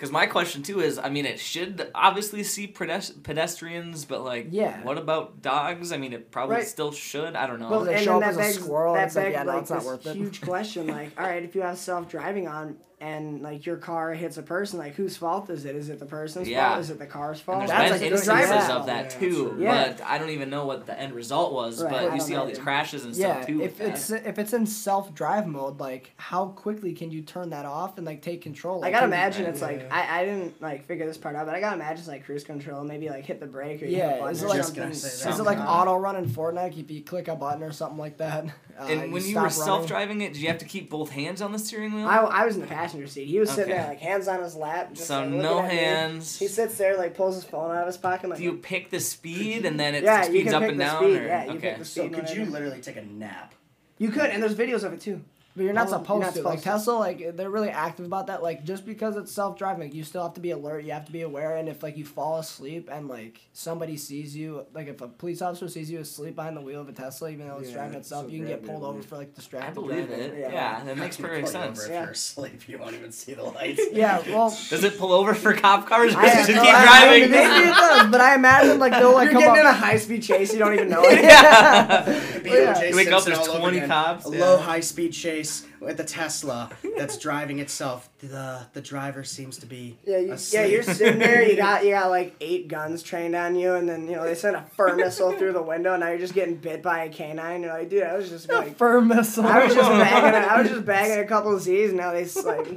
Because my question too is, I mean, it should obviously see pedestrians, but like, Yeah. what about dogs? I mean, it probably Right. still should. I don't know. Well, they and show then up that as a begs, squirrel, that it's like, begs, yeah, like, it's not this worth it. huge question. Like, all right, if you have self driving on and like your car hits a person, like whose fault is it? Is it the person's Yeah. fault? Is it the car's fault? and there's That's been like a good instances example. of that Yeah, too, absolutely. Yeah. but I don't even know what the end result was. Right, but I you don't see all these crashes and Yeah, stuff too. if it's that. if it's in self drive mode, like how quickly can you turn that off and like take control? I gotta imagine it's like I, I didn't like figure this part out, but I gotta imagine like cruise control, maybe like hit the brake or hit a Yeah, button is or it like Just gonna say that. Is it like auto run in Fortnite? If you click a button or something like that. Uh, and when you stop were self driving it, did you have to keep both hands on the steering wheel? I, I was in the passenger seat. He was sitting there like hands on his lap, just so like, no at me. hands. He sits there like pulls his phone out of his pocket. Like, Do you pick the speed and then it Yeah, you speeds can up pick and the down? speed, Or? yeah, you okay. pick the speed. So could you literally take a nap? You could, and there's videos of it too. But you're not Oh, you're supposed not to. Like to. Tesla, like they're really active about that. Like just because it's self driving, like, you still have to be alert. You have to be aware. And if like you fall asleep and like somebody sees you, like if a police officer sees you asleep behind the wheel of a Tesla, even though it's Yeah, driving itself, so you can get pulled over for like distracted. I distracted believe driving. it. Yeah. Yeah, that makes perfect sense. Over if Yeah. you're asleep, you won't even see the lights. Yeah, well, Does it pull over for cop cars or I does it no keep idea. driving? maybe it does. But I imagine like they'll like You're come getting in a high speed chase. You don't even know it. yeah. BOJ You wake up, there's 20 cops, A yeah. low high speed chase with the Tesla that's driving itself. The the driver seems to be Yeah, you yeah you're sitting there. You got you got like eight guns trained on you, and then you know they sent a fur missile through the window. And now you're just getting bit by a canine. You're like, dude, I was just like, Firm missile. I was just bagging, a, I was just bagging a couple of Z's. And now they s- like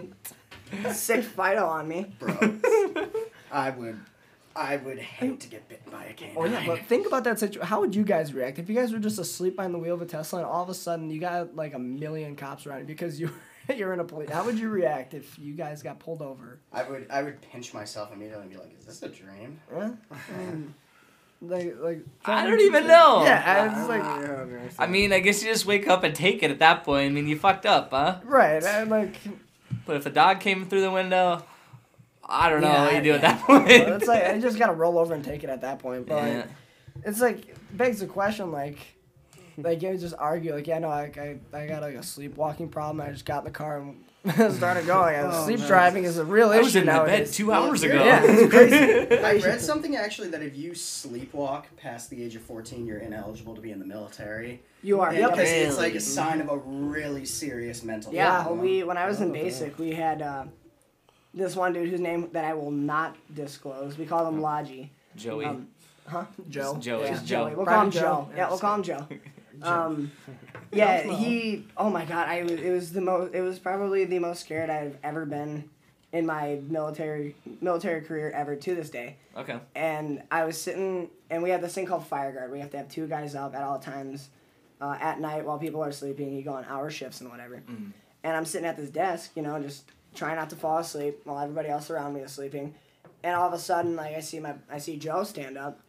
sick Fido on me. bro. I would I would hate to get bitten by a canine. Oh yeah, but think about that situation. How would you guys react if you guys were just asleep behind the wheel of a Tesla and all of a sudden you got like a million cops around you because you you're in a police? How would you react if you guys got pulled over? I would I would pinch myself immediately and be like, is this a dream? Yeah. I mean, like like. I don't even know. Yeah, it's like oh, Yeah, I mean, I guess you just wake up and take it at that point. I mean, you fucked up, huh? right. And like But if a dog came through the window, I don't know Yeah, what you do yeah. at that point. it's like I just gotta roll over and take it at that point. But Yeah. like, it's like begs the question like. Like you just argue like yeah no I, I, I got like a sleepwalking problem I just got in the car and started going and Oh, sleep no. driving is a real I issue was in my bed two hours ago. Yeah, it's crazy. I read something actually that if you sleepwalk past the age of 14, you're ineligible to be in the military. You are. And Yep. because it's like a sign of a really serious mental Yeah, problem. we when I was in Oh, basic, we had uh, this one dude whose name that I will not disclose. We call him Logi. Joey. Um, huh? Joe. Joe. Yeah. Just Joey. Joe. We'll call him Private Joe. Joe. Yeah, we'll call him Joe. Um, yeah, he. Oh my God! I was. It was the most. It was probably the most scared I've ever been in my military military career ever to this day. Okay. And I was sitting, and we have this thing called fire guard. We have to have two guys up at all times, uh, at night while people are sleeping. You go on hour shifts and whatever. Mhm. And I'm sitting at this desk, you know, just trying not to fall asleep while everybody else around me is sleeping. And all of a sudden, like I see my, I see Joe stand up,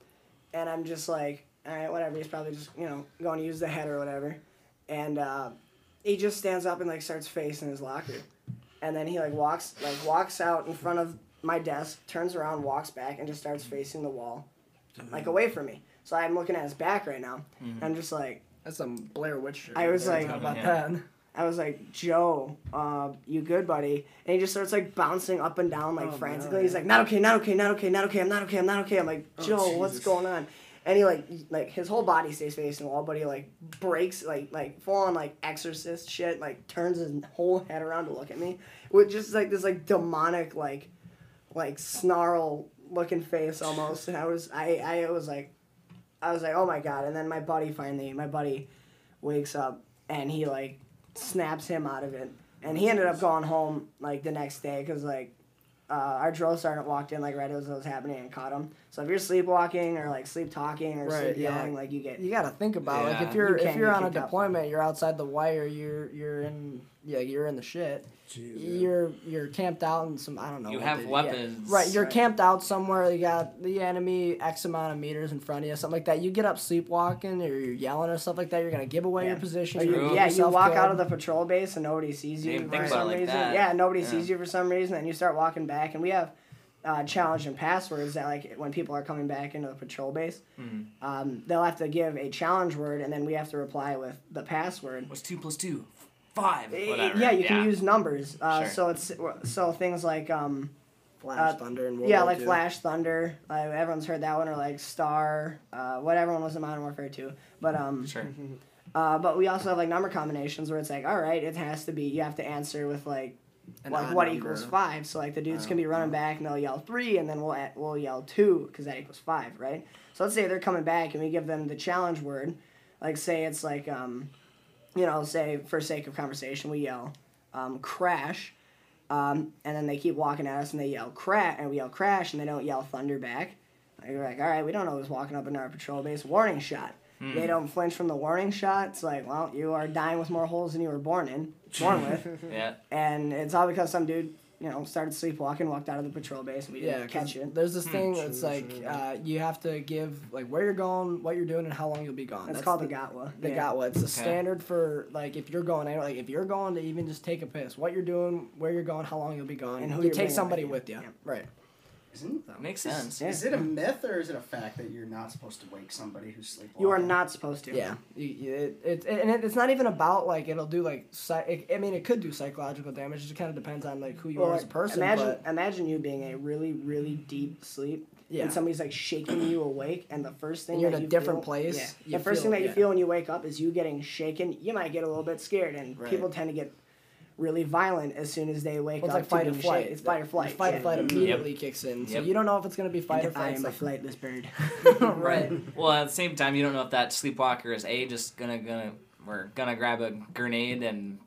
and I'm just like, all right, whatever. He's probably just, you know, going to use the head or whatever. And uh, he just stands up and like starts facing his locker, and then he like walks, like walks out in front of my desk, turns around, walks back, and just starts facing the wall, like away from me. So I'm looking at his back right now. And I'm just like, That's some Blair Witch shit. I was like- there. How about Yeah. that? I was like, Joe, uh, you good, buddy? And he just starts like bouncing up and down like Oh, frantically. no. He's like, not okay, not okay, not okay, not okay, I'm not okay, I'm not okay. I'm like, Oh, Joe, what's going on? And he like, like his whole body stays facing the wall, but he like breaks like like full on like exorcist shit, like turns his whole head around to look at me with just like this like demonic like like snarl looking face almost. And I was I I was like, I was like, oh my god. And then my buddy finally, my buddy wakes up and he like snaps him out of it. And he ended up going home like the next day because like uh, our drill sergeant walked in like right as it was happening and caught him. So if you're sleepwalking or like sleep talking or Right, sleep yeah. yelling, like you get You gotta think about like if you're You if you're on a kicked out. deployment, you're outside the wire, you're you're in yeah you're in the shit. You're you're camped out in some I don't know. You have they do. weapons. Right, you're Right. camped out somewhere. You got the enemy X amount of meters in front of you, something like that. You get up sleepwalking or you're yelling or stuff like that. You're gonna give away your position. Or you're yeah, you yourself walk out of the patrol base and nobody sees you Didn't for some like reason. that. Yeah, nobody Yeah. sees you for some reason, and you start walking back. And we have uh, challenge and passwords that like when people are coming back into the patrol base, Mhm. um, they'll have to give a challenge word, and then we have to reply with the password. What's two plus two? Five. Eh, Whatever. Yeah, you can use numbers. Uh, Sure. So it's so things like um, Flash Uh, Thunder and World yeah, War like II. Flash Thunder. Like everyone's heard that one, or like Star. Uh, whatever one was in Modern Warfare 2. But um, Sure. uh, but we also have like number combinations where it's like, all right, it has to be. You have to answer with like An like what equals five. So like the dudes can be running oh. back and they'll yell three, and then we'll at, we'll yell two because that equals five, right? So let's say they're coming back and we give them the challenge word, like say it's like um, you know, say for sake of conversation we yell um, crash, um, and then they keep walking at us and they yell crash and we yell crash and they don't yell thunder back. We're like, all right, we don't know who's walking up in our patrol base. Warning shot. They don't flinch from the warning shot. It's like, well, you are dying with more holes than you were born in, born with Yeah. and it's all because some dude, you know, started sleepwalking, walked out of the patrol base, and we Yeah, didn't 'cause catch it. There's this thing True, that's like true. uh, you have to give like where you're going, what you're doing, and how long you'll be gone. That's, That's called the, the GOTWA. the yeah. GOTWA. It's a standard for like if you're going, like if you're going to even just take a piss, what you're doing, where you're going, how long you'll be gone, And who you take somebody with with you. you. Yep. Right. Isn't Makes sense. Yeah. is it a myth or is it a fact that you're not supposed to wake somebody who's sleepwalking? You are not supposed to. Yeah. You, you, it, it, and it, it's not even about like it'll do like psy- it, I mean it could do psychological damage. It just kind of depends on like who you Well, are as a like, person. imagine, but imagine you being a really, really deep sleep, Yeah. and somebody's like shaking you awake, and the first thing And you're that in a you different feel- place, Yeah. the first feel- thing that you feel when you wake up is you getting shaken. You might get a little bit scared, and Right. people tend to get really violent as soon as they wake well, it's up. like fight or flight. shaken. It's fight or flight. Fight yeah. or flight Yep. immediately kicks in. So Yep. you don't know if it's gonna be fight or And I flight. am a flightless bird. right. Well, at the same time, you don't know if that sleepwalker is a just gonna gonna or gonna grab a grenade and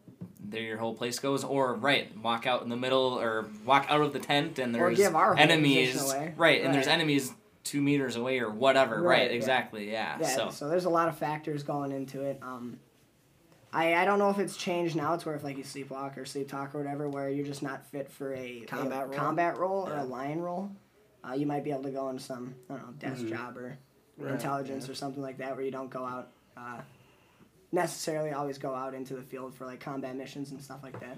there your whole place goes, or right walk out in the middle or walk out of the tent and Or there's give our enemies position away. right and there's enemies two meters away or whatever. Right, Right, yeah. exactly. Yeah. Yeah, So so. there's a lot of factors going into it. Um, I, I don't know if it's changed now. It's where if like you sleepwalk or sleep talk or whatever, where you're just not fit for a Combat a role? combat role or a lion role. Uh, you might be able to go into some I don't know desk Mhm. job or Right, intelligence or something like that, where you don't go out uh, necessarily always go out into the field for like combat missions and stuff like that.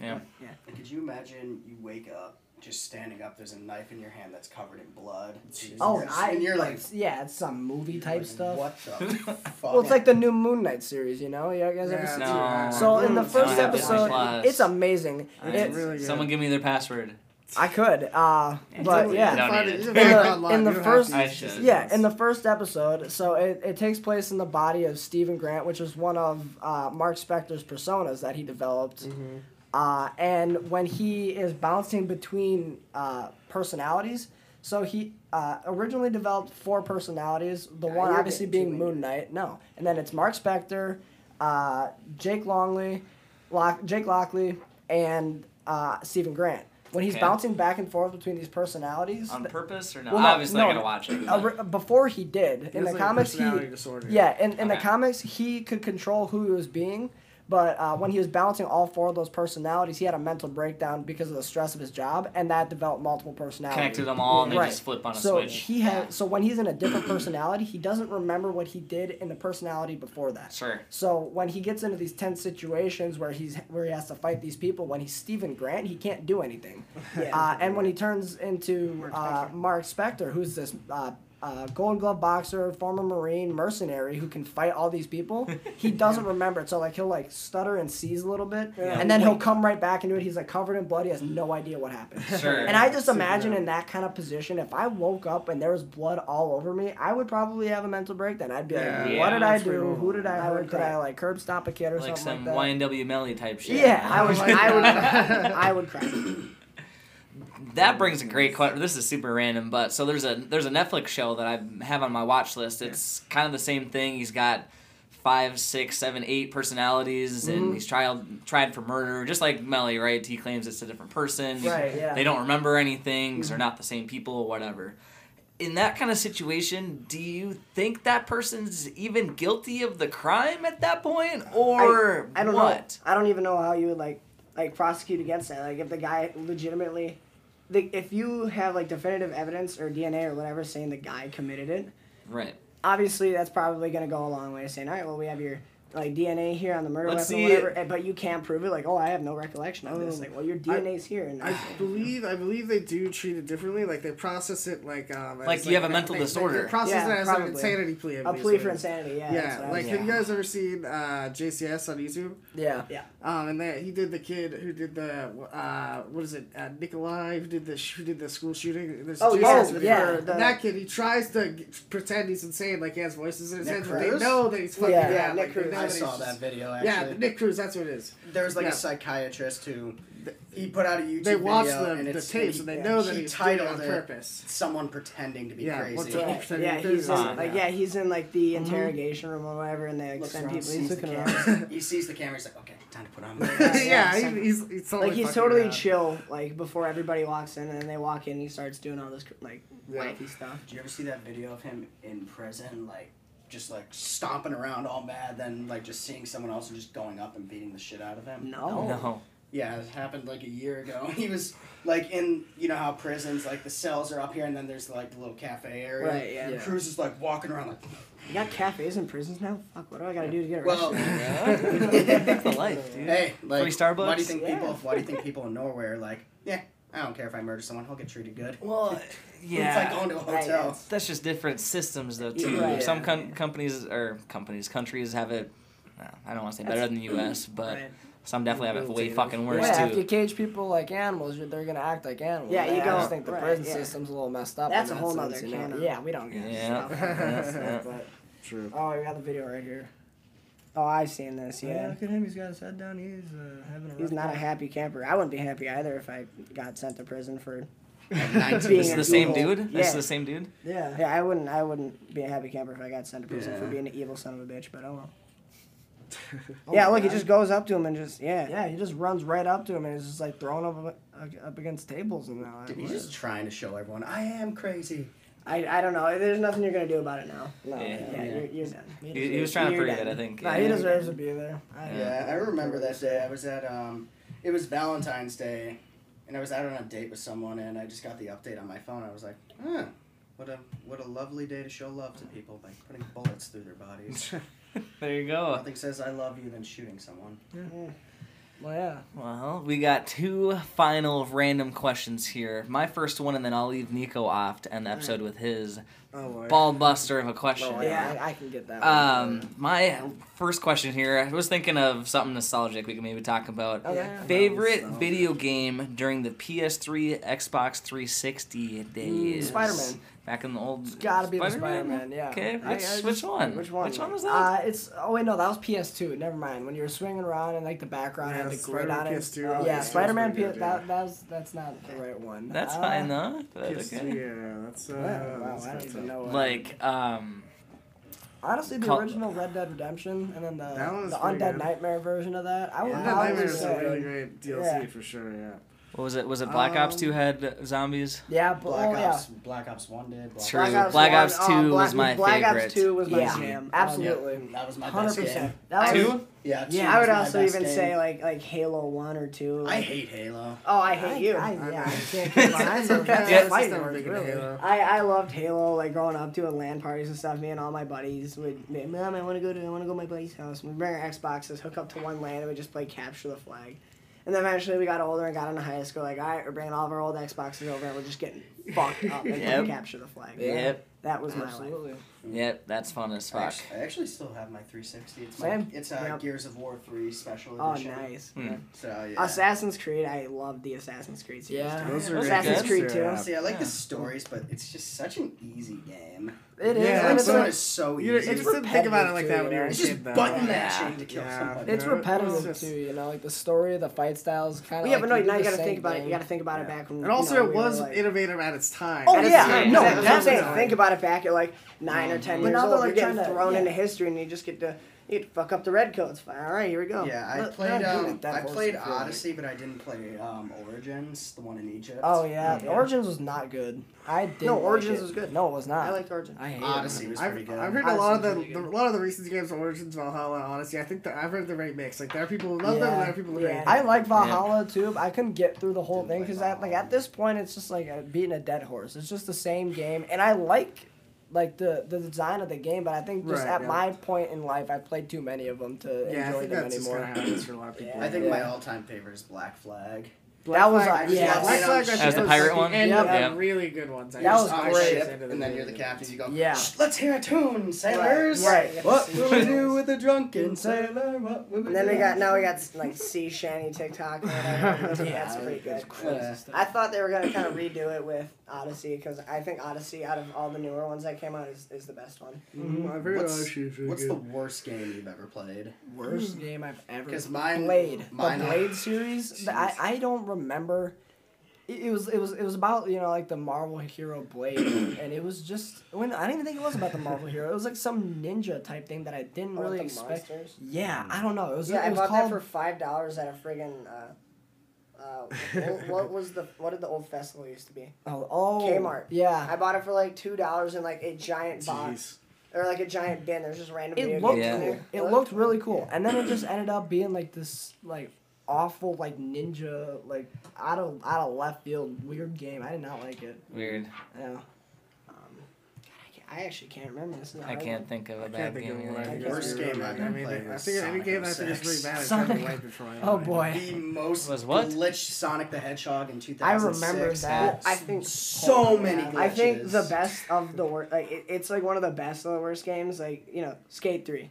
yeah. Yeah. Could you imagine you wake up just standing up? There's a knife in your hand that's covered in blood. Oh, You're- I and you're like, yeah, it's some movie type like, stuff. What the fuck? Well, it's like the new Moon Knight series, you know. You guys ever Yeah. seen? No. So in the first I have Disney episode, it's amazing. Alright, It- really good. Someone give me their password. I could, uh, but yeah. Don't Find need it- it. you In the- in the first- have to I use should. it. Yeah, in the first episode, so it, it takes place in the body of Steven Grant, which is one of uh, Marc Spector's personas that he developed. Mm-hmm. Uh, and when he is bouncing between uh, personalities, so he uh, originally developed four personalities. The Yeah, one obviously being too Moon Knight. No, and then it's Marc Spector, uh, Jake Longley, Lock, Jake Lockley, and uh, Steven Grant. When he's Okay. bouncing back and forth between these personalities, On purpose or no? Well, no, Obviously, no, I gotta watch it. uh, but- before he did He in has, the like, a comics he disorder. yeah in, in the comics he could control who he was being but uh, when he was balancing all four of those personalities he had a mental breakdown because of the stress of his job and that developed multiple personalities Connected them all, and they Right. just flip on a so switch. he had so when he's in a different personality he doesn't remember what he did in the personality before that Sure. so when he gets into these tense situations where he's where he has to fight these people, when he's Steven Grant, he can't do anything. Yeah. Uh, and when he turns into Marc uh, Marc Spector, who's this uh, Gold Glove boxer, former Marine, mercenary who can fight all these people, he doesn't remember it. So like he'll like stutter and seize a little bit, Yeah. and then he'll come right back into it. He's like covered in blood. He has no idea what happened. Sure. And I just Super imagine good. in that kind of position, if I woke up and there was blood all over me, I would probably have a mental breakdown. I'd be like, "What Yeah, did I do? normal. Who did I I hurt? would Did. I like curb stomp a kid or like something some like that?" Some YNW Melly type shit. Yeah, I would. I would. I would cry. That brings a great question. This is super random, but so there's a there's a Netflix show that I have on my watch list. It's kind of the same thing. He's got five, six, seven, eight personalities, Mhm. and he's tried tried for murder, just like Melly, right? He claims it's a different person. Right. Yeah. They don't remember anything. 'cause They're not the same people, or whatever. In that kind of situation, do you think that person's even guilty of the crime at that point, or I don't what? know. I don't even know how you would like like prosecute against that. Like if the guy legitimately, the, if you have like definitive evidence or DNA or whatever saying the guy committed it, Right. obviously that's probably gonna go a long way. Saying all right, well we have your like DNA here on the murder Let's weapon, or whatever, and- but you can't prove it. Like, oh, I have no recollection of this. Um, Like, well, your DNA's here, and I believe I believe they do treat it differently. Like they process it like um, as, Like you have a they- mental they- they disorder. process Yeah, it as an insanity plea. I a believe plea for what it is. insanity. Yeah, Yeah, that's what I like was- have you guys ever seen uh, JCS on YouTube? Yeah. Yeah. Um, and that he did the kid who did the uh, what is it? Uh, Nikolai who did the sh- who did the school shooting. There's Oh, JCS yeah, video. yeah, the- that kid, he tries to g- pretend he's insane, like he has voices in his Nick head, but they know that he's fucking Yeah, mad. yeah, Nick they Cruz. I saw just- that video actually. Yeah, Nick Cruz. That's what it is. There was like Yeah. a psychiatrist who he put out a YouTube They watch video the, and the it's tapes and and he, they know that he he's doing it titled on it purpose. someone pretending to be Yeah, crazy. what's Yeah, up? yeah, he's in, like yeah, he's in like the interrogation room or whatever, and they like Looks send people. sees He's the looking camera. around. he sees the camera. He's like, okay, time to put on. yeah, Yeah, he's, he's totally like he's totally around. chill. Like before everybody walks in, and then they walk in, he starts doing all this like Yeah. wifey stuff. Did you ever see that video of him in prison, like just like stomping around all mad, then like just seeing someone else and just going up and beating the shit out of him? No. No. Yeah, it happened like a year ago. He was like in, you know how prisons like the cells are up here and then there's like the little cafe area. Right, yeah. And Cruz is like walking around like, You got cafes in prisons now. Fuck, what do I gotta do to get arrested? well, arrested? That's the life, dude. hey, like, Free Starbucks? Why do you think Yeah. people? Why do you think people in Norway are like, yeah, I don't care if I murder someone, he'll get treated good. Well, yeah, It's like going to a Right, hotel. it's- That's just different systems, though, too. Right. Some com- companies or companies, countries have it. uh, I don't want to say better than the U.S., but Right. Some definitely have it way fucking worse yeah, if you cage people like animals, they're gonna act like animals. Yeah, you I go- just think the right, prison yeah. system's a little messed up. That's a that whole sense, nother you know? can Yeah, we don't get Yeah. Yeah. But, True. oh, we got the video right here. Oh, I've seen this. Yeah. Look at him. He's got his head down. He's uh, having a. He's not a happy camper. I wouldn't be happy either if I got sent to prison for At 19. being This is the same evil- dude. This is the same dude. Yeah. Yeah, I wouldn't. I wouldn't be a happy camper if I got sent to prison for being an evil son of a bitch. But oh well. Oh yeah, my look, he just goes up to him and just yeah. Yeah, he just runs right up to him and is just like throwing up up against tables and all. Dude, he's just trying to show everyone, I am crazy. I, I don't know. There's nothing you're gonna do about it now. No, Yeah. Yeah, you're, you're done. He, he was trying to You're prove it. I think. No, yeah. he deserves to be there. I, Yeah, I remember that day. I was at um, it was Valentine's Day, and I was out on a date with someone, and I just got the update on my phone. I was like, huh, what a what a lovely day to show love to people by putting bullets through their bodies. There you go. Nothing says I love you than shooting someone. Well, yeah. Well, we got two final random questions here. My first one, and then I'll leave Nico off to end the episode with his Oh, ball buster of a question. Oh, yeah. I, I can get that. Um, my first question here, I was thinking of something nostalgic we could maybe talk about. Okay. Favorite video game during the PS3, Xbox 360 days? Spider-Man. Back in the old. It's gotta be the Spider-Man. Yeah. Okay, which, I which just- one? which one? Which one was that? Uh, it's oh wait no that was PS2. Never mind. When you were swinging around and like the background Yeah, had the grid on Spider-Man it. PS2, Uh, yeah, yeah, Spider-Man it's pretty PS. good, That yeah. that's that's not the right one. That's Uh, fine though. PS2, okay. yeah, that's uh, Wow, wow, that's I don't even know. what- Like, um, honestly, the Call- original Red Dead Redemption and then the That one was the Undead good. Nightmare version of that. I would Yeah, Undead Undead probably Nightmare is a really great DLC Yeah. for sure. Yeah. What was it? Was it Black Ops Um, 2 had zombies? Yeah, but Black oh, yeah. Ops, Black Ops One did. Black True. Ops, Black Ops oh, 2 Black, was my Black favorite. Black Ops 2 was my Yeah, jam. absolutely. that was my Hundred best game. percent. That was Two? Yeah, two I would my also even game. say like like Halo One or Two. I hate Halo. Oh, I hate you. I, I, yeah, I can't get behind them. That's Yeah, the fighting never words, big in really. Halo. I, loved Halo. Like growing up doing LAN parties and stuff. Me and all my buddies would, mom, I want to go to I want to go to my buddy's house. We bring our Xboxes, hook up to one LAN, and we just play capture the flag. And then eventually we got older and got into high school. Like, all right, we're bringing all of our old Xboxes over, and we're just getting fucked up and Yep. playing capture the flag. Yep. That was my life. Absolutely. Yep, that's fun as I fuck. actually, I actually still have my 360. It's my, Same. it's uh, Yep. Gears of War 3 special edition. Oh, edition. nice. Hmm. So yeah. Assassin's Creed, I loved the Assassin's Creed series. Yeah. too. Those are Assassin's good. Creed too. Yeah. See, I like the Yeah. stories, but it's just such an easy game. It is. Yeah, and Like, it's, this one is so You, you easy. just didn't think about it like that when you were a It's kid, just though. button mashing to kill Yeah. somebody. it's repetitive it's just- too. You know, like the story, the fight styles, kind of. yeah, like but no, you now you got to think about it. You got to think about it back when. And you also, know, it we were, was like- innovative at its time. Oh At its yeah, time. no, Yeah. that's what I'm saying. Think about it back at like nine or ten But years now they're, old. like, You're getting trying to- thrown yeah. into history, and you just get to you get to fuck up the red coats. Fine, All right, here we go. Yeah, I Let- played. let him do Um, that I played and like- Odyssey, but I didn't play um, Origins, the one in Egypt. Oh yeah, Yeah. Origins was not good. I did. No, Origins it. was good. No, it was not. I liked Origins. I hate Odyssey it. was pretty I've, good. I've heard a lot of the, really the a lot of the recent games, Origins, Valhalla, Odyssey. I think that I've heard the right mix. Like there are people who love them, and there are people who Yeah. hate I like Valhalla too, but I couldn't get through the whole Didn't thing because at like at this point it's just like a, beating a dead horse. It's just the same game, and I like like the the design of the game, but I think just Right, at yeah. my point in life, I've played too many of them to Yeah, I enjoy think them that's just anymore. kind of happens for a lot of people. I think my all-time favorite is Black Flag. That was Flag, uh, yeah, yeah, Black. Flag, I As the pirate one? The end Yep. Yep. really good ones. I That was great. ship, and then you're the captain. You go, Yeah. "Shh, let's hear a tune, sailors. Right. What will we do with a drunken sailor? What will we And then do? we got now we got like sea shanty TikTok. Or. Yeah, That's pretty good. Yeah. I thought they were gonna kind of redo it with Odyssey because I think Odyssey out of all the newer ones that came out is, is the best one. Mm-hmm. I've heard What's, Odyssey is really what's the worst game you've ever played? worst game I've ever 'Cause mine- Blade. mine- the Blade series. I, I don't remember. It, it was it was it was about you know like the Marvel hero Blade, and it was just when I didn't even think it was about the Marvel hero. It was like some ninja type thing that I didn't Oh, really the expect. monsters. Yeah, I don't know. It was Yeah, it I was bought called that for five dollars at a friggin' uh, uh, what, what was the what did the old festival used to be? oh, oh Kmart. Yeah, I bought it for like two dollars in like a giant box Jeez. or like a giant bin. There's just random. it looked games Yeah. in cool. there. It looked really cool, and then it just ended up being like this like awful like ninja like out of out of left field weird game. I did not like it. Weird. Yeah. Um, I actually can't remember. This is a I can't one. think of a I bad game. of either. one. I think Worst it's game I've bad. I ever mean, played I was think any Sonic game I think is 06. really bad. I Sonic- tried to wipe it my Oh boy. The most Was what? glitched Sonic the Hedgehog in 2006. I remember that. I think So many glitches. I think the best of the worst, like it, it's like one of the best of the worst games. Like you know, Skate Three.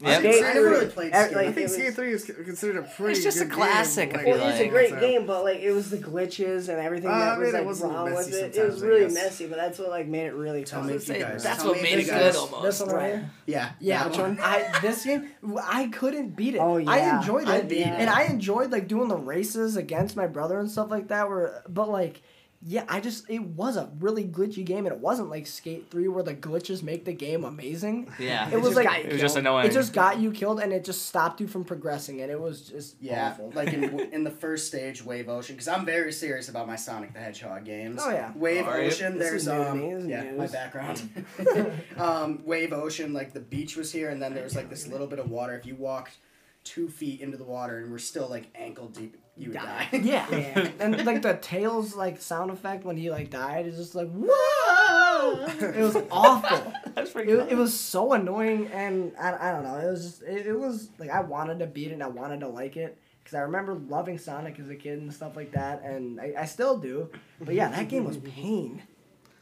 Yep. Skate I never really played Skate. like, I think it was- Skate 3 is considered a pretty It's just a classic, Game. I feel Well, it's a great so- game, but like it was the glitches and everything Uh, that I was mean, it like was wrong with it. It was really messy, but that's what like made it really Tell fun. me Let's you guys. that's tell what made it you good guys- almost. This one right here. Yeah. Yeah, that which one. one? I this game I couldn't beat it. Oh, I yeah. enjoyed I it, beat it. and I enjoyed like doing the races against my brother and stuff like that. Where, but like, yeah, I just it was a really glitchy game, and it wasn't like Skate Three where the glitches make the game amazing. Yeah. It was like got you It was just annoying. it just got you killed, and it just stopped you from progressing, and it was just Yeah, awful. like in, in the first stage, Wave Ocean, because I'm very serious about my Sonic the Hedgehog games. Oh, yeah. Wave Are you? Ocean, This there's is new um, me, yeah, news. my background. um, Wave Ocean, like the beach was here, and then there was like this little bit of water. If you walked two feet into the water and we're still like ankle deep, you would die. yeah. Yeah. and like the Tails like sound effect when he like died is just like whoa. It was awful. That's pretty It, it was so annoying, and I, I don't know. It was just it, it was like I wanted to beat it, and I wanted to like it because I remember loving Sonic as a kid and stuff like that, and I, I still do. But yeah, that game was pain.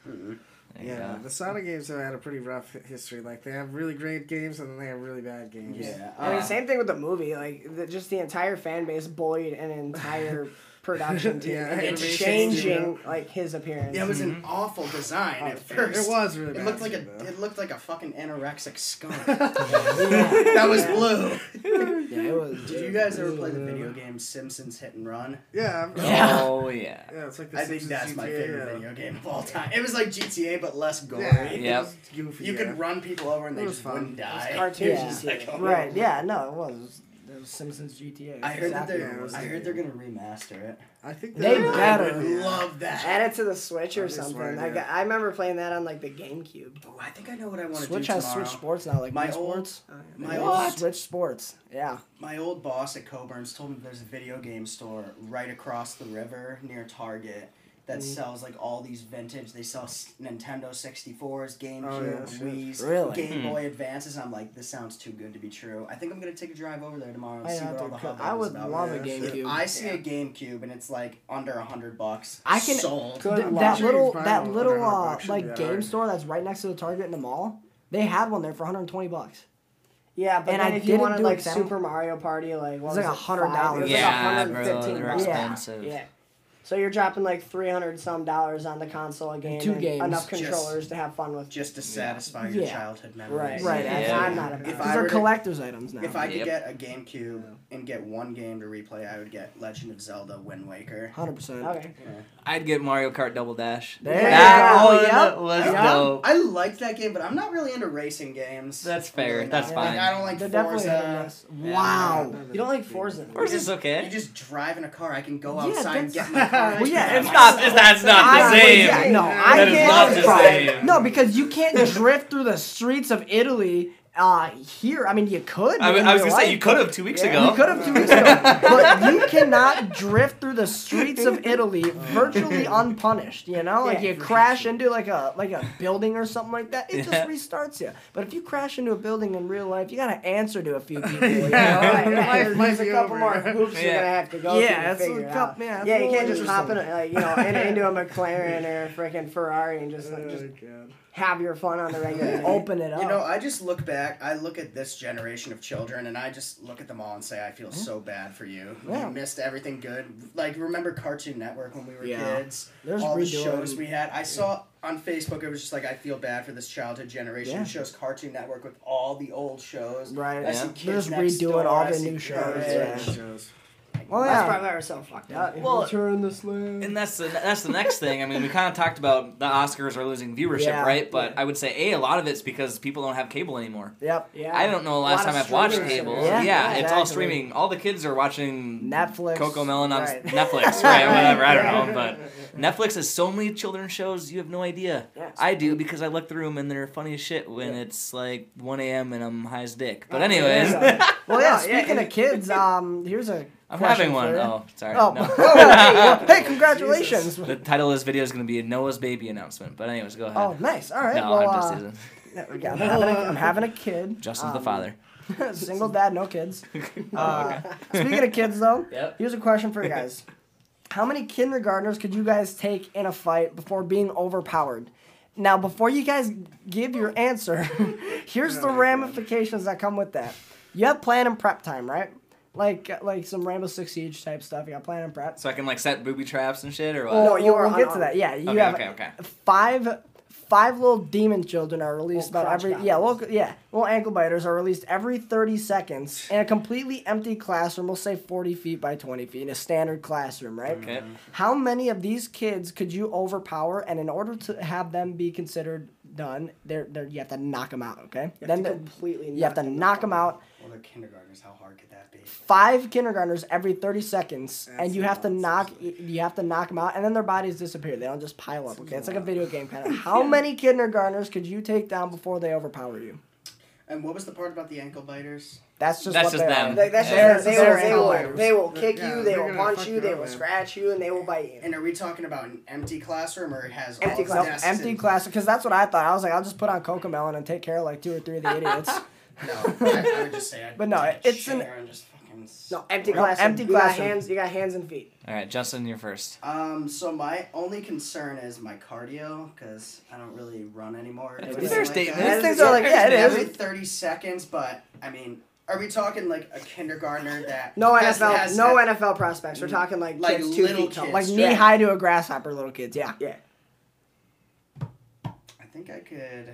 There you Yeah, go. the Sonic games have had a pretty rough history. Like, they have really great games and then they have really bad games. yeah. I mean, uh, same thing with the movie. Like the, just the entire fan base bullied an entire production team Yeah, into animation changing studio. like his appearance. yeah, it was an mm-hmm. awful design at oh, first. It was really It bad. looked like a though. it looked like a fucking anorexic skunk. that was blue. Yeah, it was. Did you guys ever play the video game Simpsons Hit and Run? Yeah. I'm- Yeah. Oh yeah. Yeah, it's like the I think Simpsons that's my favorite yeah. video game of all time. It was like GTA but less gory. Yeah, it Yep. was goofy. You yeah. could run people over and they just fun. wouldn't die. cartoon It was GTA. just like, oh, Right? Yeah. No, it was. It was Simpsons GTA. I heard that they're. what. I heard they're gonna remaster it. I think They that- better. I love that. Add it to the Switch or That'd something. smart, Like, yeah. I remember playing that on like the GameCube. Oh, I think I know what I want to do Switch has tomorrow. Switch Sports now, like My Wii old- Sports. my Yeah, old- Switch Sports. Yeah. My old boss at Coborn's told me there's a video game store right across the river near Target that Mm. sells like all these vintage. They sell s- Nintendo 64s, GameCube, Oh, yeah. Wii's, Really? Game Hmm. Boy Advances. I'm like, this sounds too good to be true. I think I'm gonna take a drive over there tomorrow and I see have what all the co- hubbub I would about. love a GameCube. I see a GameCube and it's like under a hundred bucks, I can- sold. Th- that little that little under a hundred uh, like be game alright. store that's right next to the Target in the mall. They had one there for 120 bucks. Yeah, but And then I if you didn't wanted do like it Super Mario Party, like what It's was like it, $100. five? Like Yeah, bro, 115 they're bucks. expensive. Yeah. So you're dropping like three hundred some dollars on the console game, Two and games. enough Just- controllers to have fun with. just to satisfy your Yeah. childhood memories. Right, Yeah. Yeah. I'm not a. If These I are were to- collector's items now. If I could Yep. get a GameCube and get one game to replay, I would get Legend of Zelda Wind Waker. 100%. okay. I'd get Mario Kart Double Dash. There that you go. one Yep. was Yep. dope. I liked that game, but I'm not really into racing games. That's fair. really That's fine. Like, I don't like They're definitely hit or Forza. miss. Wow. You don't like Forza? Forza's You okay. just drive in a car. I can go Yeah, outside and get my car. Well, yeah, It's not. That's not I- the same. yeah, no, I That is can't not the same. No, because you can't drift through the streets of Italy Uh, here, I mean, you could. I, in I was gonna say you could have two weeks You ago. You could have two weeks ago, but you cannot drift through the streets of Italy virtually unpunished. You know, like Yeah, you for crash into like a like a building or something like that, it Yeah. just restarts you. But if you crash into a building in real life, you gotta answer to a few people. You know? Yeah. like, Right, There's a couple over. more hoops Yeah. you're gonna have to go Yeah, through to it's a cup- out. yeah, it's yeah, you can't just hop in, a, like you know, in, into a McLaren or a freaking Ferrari and just like, Oh, just God. Have your fun on the regular. Open it up. You know, I just look back. I look at this generation of children, and I just look at them all and say, I feel so bad for you. Yeah. You missed everything good. Like, remember Cartoon Network when we were Yeah. kids? There's all the shows we had. I saw on Facebook. It was just like I feel bad for this childhood generation. Yeah. It shows Cartoon Network with all the old shows. Right. I Yeah. see They're kids just next redoing door, all I the new shows, kids. yeah. Shows. Well, That's yeah. probably why we're so fucked up. Well, Return this land. And that's the, that's the next thing. I mean, we kind of talked about the Oscars are losing viewership, Yeah. right? But I would say a a lot of it's because people don't have cable anymore. Yep. yeah. I don't know the last time I've watched cable. services. Yeah, Yeah, it's all streaming. All the kids are watching Netflix. Cocomelon on Right. Netflix, right? Whatever. I don't know, but Netflix has so many children's shows. You have no idea. Yeah, I do because I look through them and they're funny as shit when it's like 1 a.m. and I'm high as dick. But Oh, anyways. Well, yeah. Oh, yeah, Speaking of kids, um, here's a. I'm question having one. for you. Oh, sorry. Oh, No. oh, well, hey, congratulations. The title of this video is going to be a Noah's baby announcement. But anyways, go ahead. Oh, nice. All right. no, well, I'm just uh, teasing. there we go. I'm having a, I'm having a kid. Justin's the Um, father. Single dad, no kids. Oh, Uh, Speaking of kids, though, Yep. here's a question for you guys. How many kindergartners could you guys take in a fight before being overpowered? Now, before you guys give your answer, here's the Oh, ramifications that come with that. You have plan and prep time, right? Like like some Rainbow Six Siege type stuff. You got plan and prep. So I can like set booby traps and shit, or what? Well, No, you we'll, are we'll get to that. Yeah, you okay, have okay, okay. five five little demon children are released Little about every goblins. yeah little yeah little ankle biters are released every 30 seconds in a completely empty classroom we'll say 40 feet by 20 feet in a standard classroom right Okay. how many of these kids could you overpower and in order to have them be considered done they're, they're you have to knock them out okay? You have then to completely. you have to knock them out. Well, they're kindergartners. How hard could that be? five kindergartners every 30 seconds and you have to knock like- you have to knock them out and then their bodies disappear. They don't just pile up okay? It's like a video game kind of how many kindergartners could you take down before they overpower you And what was the part about the ankle biters? that's just That's what just they them. are. Like, that's Yeah. just, they, They're will, they, will, they will kick Yeah, you, they will punch you, you they will man. scratch you, and they will bite you. And are we talking about an empty classroom, or it has all Empty its class- desks empty and- class because that's what I thought. I was like, I'll just put on Cocomelon and take care of like two or three of the idiots. No, I, I would just say I'd But no, take a it's an- just fucking. No, empty No, classroom. empty you classroom. got hands. You got hands and feet. All right, Justin, you're first. Um, so my only concern is my cardio because I don't really run anymore. That's or a fair like statement. that. These things are like, yeah, it Every thirty seconds, but I mean, are we talking like a kindergartner that No has- NFL. has- no NFL prospects. We're talking like, Like kids two little feet tall. kids. Like Yeah. knee high to a grasshopper, little kids. Yeah. Yeah. I think I could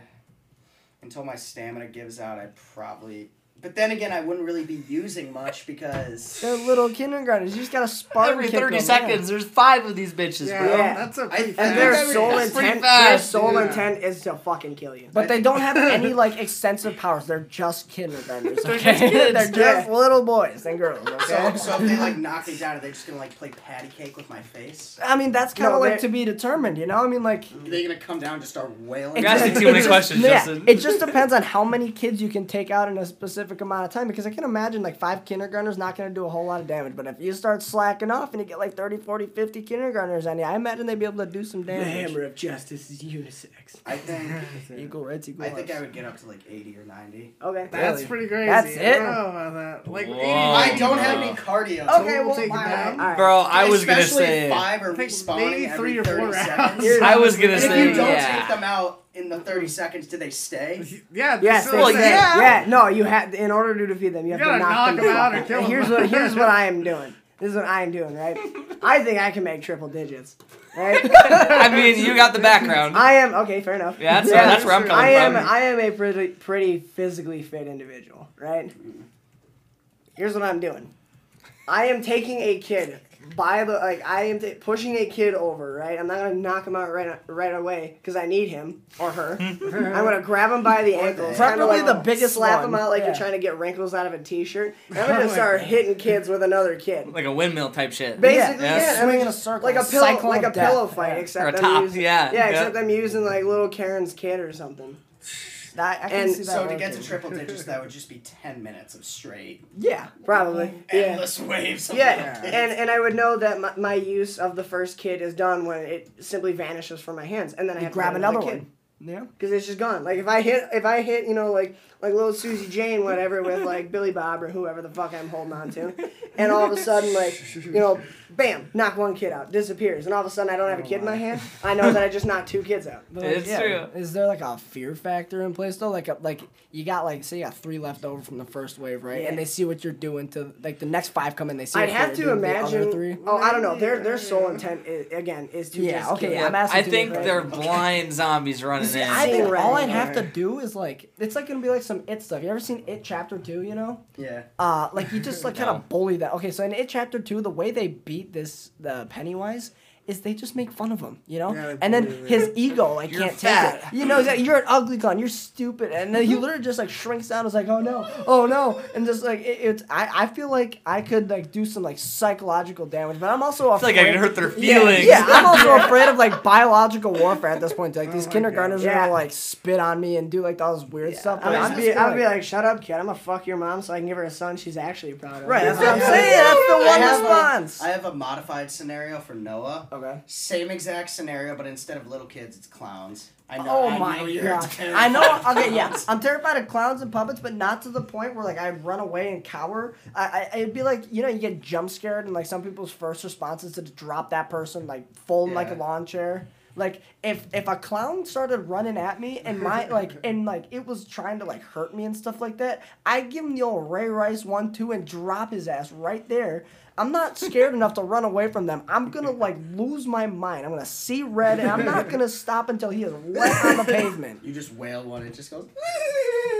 until my stamina gives out. I'd probably. But then again, I wouldn't really be using much because They're little kindergartners. You just gotta spark Every 30 seconds, there's five of these bitches, Yeah, bro. Yeah. that's a I- pretty and fast. And their sole intent, their sole dude. intent is to fucking kill you. But they don't have any like extensive powers. They're just kindergartners. They're Okay? just kids. They're just little boys and girls. so, Okay. so if they like knock me down, are they just gonna like play patty cake with my face? I mean, that's kind of No, like to be determined. You know, I mean, like. they're they gonna come down and just start wailing? You're asking too many just- questions, yeah, Justin. It just depends on how many kids you can take out in a specific amount of time. Because I can imagine like five kindergartners not going to do a whole lot of damage. But if you start slacking off and you get like 30, 40, 50 kindergartners on you, I imagine they'd be able to do some damage. The hammer of justice is unisex. I think Equal rights, equal I think rights. I would get up to like eighty or ninety. Okay. That's Really? pretty crazy. That's I it? don't know about that. Like, Whoa. 80 I don't have any cardio. Okay, we'll well, take it all right, down. Bro, I was gonna Especially say. five are respawning maybe every three or 30 four seconds. rounds. I was gonna say, if you don't yeah. take them out in the 30 mm-hmm. seconds, do they stay? Yeah, Yes, they Well, it's- say- yeah. yeah. No, you have in order to defeat them, you have You to gotta knock, knock them them out or fuck kill out. Here's what here's what I am doing. This is what I am doing, right? I think I can make triple digits, right? I mean, you got the background. I am okay. Fair enough. Yeah, that's, that's where I'm coming I am from. I am a pretty pretty physically fit individual, right? Mm-hmm. Here's what I'm doing. I am taking a kid by the like I am t- pushing a kid over, right? I'm not gonna knock him out right right away because I need him or her. I'm gonna grab him by the Or ankles, they. like the biggest slap one. him out like Yeah. you're trying to get wrinkles out of a t-shirt. And I'm Oh gonna my start God. hitting kids with another kid. like a windmill type shit. Basically, Yeah. yeah, I Swing mean, in a circle, like a a pillow, cycle like of a pillow fight, Yeah. except Or a I'm top, using, yeah, yeah, yeah. except I'm using like little Karen's kid or something. That, I can And see that so to get to triple digits, that would just be ten minutes of straight Yeah, probably. Mm-hmm. Yeah. endless waves. Of Yeah, like- and and I would know that my, my use of the first kid is done when it simply vanishes from my hands, and then I have grab to get another kid. one. Yeah. because it's just gone. Like if I hit, if I hit, you know, like like little Susie Jane, whatever, with like Billy Bob or whoever the fuck I'm holding on to, and all of a sudden, like you know, bam, knock one kid out, disappears, and all of a sudden I don't have a kid in my oh hand. I know that I just knocked two kids out. But, like, It's yeah, true. Is there like a fear factor in place though? Like, a, like you got like say you got three left over from the first wave, right? Yeah. And they see what you're doing to like the next five come in. They see. I'd what have to doing the other imagine. three. Oh, I don't know. Their their sole intent is, again is to Yeah, just okay, kill yeah. I'm asking I think they're right? blind zombies running See, in. I think Same all right. I'd have to do is like it's like gonna be like some it stuff. You ever seen It Chapter Two? You know, yeah. uh, like you just like kind of bully that. Okay, so in It Chapter Two, the way they beat this the Pennywise is they just make fun of him, you know, Yeah, and then bully his ego like can't fat. take it. You know, he's like, you're an ugly gun, you're stupid, and then he mm-hmm. literally just like shrinks down. Is like, oh no, oh no, and just like it, it's. I, I feel like I could like do some like psychological damage, but I'm also I feel afraid. like I could hurt their feelings. Yeah, I'm also afraid of like biological warfare at this point. Like oh these my kindergartners God. are Yeah. gonna like spit on me and do like all this weird stuff. I mean, but I'd I'm be, just be like, shut up, kid. I'm gonna fuck your mom so I can give her a son she's actually proud of. right. That's I what I'm saying. That's the one have a- response. I have a modified scenario for Noah. Oh. Okay. Same exact scenario, but instead of little kids, it's clowns. I know. Oh I my know you're god! I know. Okay, yeah. I'm terrified of clowns and puppets, but not to the point where like I run away and cower. I, I it'd be like you know you get jump scared and like some people's first response is to drop that person like fold like a lawn chair. Like if if a clown started running at me and my like and like it was trying to like hurt me and stuff like that, I'd give him the old Ray Rice one two and drop his ass right there. I'm not scared enough to run away from them. I'm gonna like lose my mind. I'm gonna see red and I'm not gonna stop until he is right on the pavement. You just wail one, it just goes.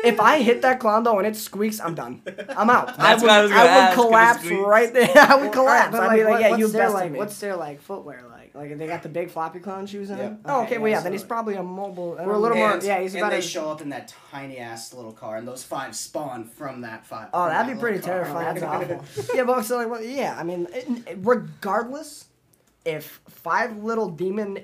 If I hit that clown though and it squeaks, I'm done. I'm out. That's I would, what I was gonna would ask, collapse right there. I would Alright, collapse. but I'd like, be like, what- yeah, you their bested like? me. What's their like footwear like? Like they got the big floppy clown shoes in Yep. them. Oh, okay, well, yeah, then he's probably a mobile. We're a little more- yeah, he's and about they a- show up in that tiny ass little car, and those five spawn from that five. Oh, that'd that be pretty terrifying. That's awful. yeah, but so like, well, yeah, I mean, regardless, if five little demon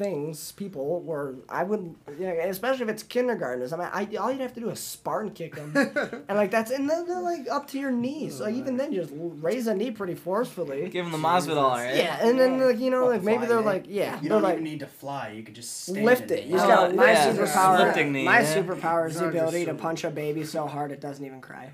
things, people were, I would, you know, especially if it's kindergartners. I mean, I, all you'd have to do is Spartan kick them, and like that's, and then they're like up to your knees. So even then, just raise a knee pretty forcefully. Give them the Masvidal, right? Yeah, and then like you know, like maybe they're like, yeah, You don't like, even need to fly. You could just stand Lift it. You just Oh, got my yeah, superpower. lifting knee, my yeah. superpower is the ability to punch a baby so hard it doesn't even cry.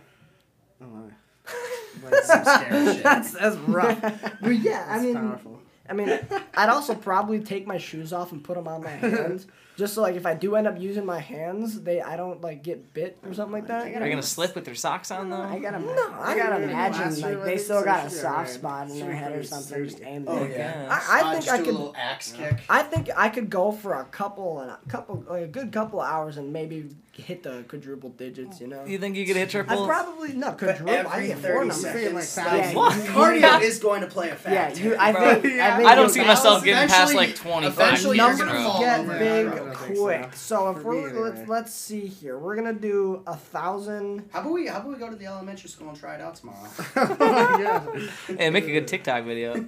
Oh, my. That's some scary that's that's rough. but yeah, I That's mean, powerful. I mean, I'd also probably take my shoes off and put them on my hands, just so like if I do end up using my hands, they I don't like get bit or something like that. Are you gonna slip with your socks on though? I gotta, No, I I gotta imagine like they still got a soft right. spot in their head or something just aimed Oh, yeah. I, I Uh, think just I do a could. little axe kick. I think I could go for a couple and a couple, like a good couple of hours, and maybe hit the quadruple digits. You know, You think you could hit triple? I'd probably no quadruple. I every get 30 four numbers. Figuring, like, seconds, thousands. like, What? cardio is going to play a Yeah, factor. you. I think. Yeah. I, think I don't you'll- see myself getting past like 25 eventually years you're in a row. get big I quick. so. So if we're me, let's, anyway. let's see here, we're gonna do a thousand. How about we how about we go to the elementary school and try it out tomorrow? my god. Hey, make a good TikTok video.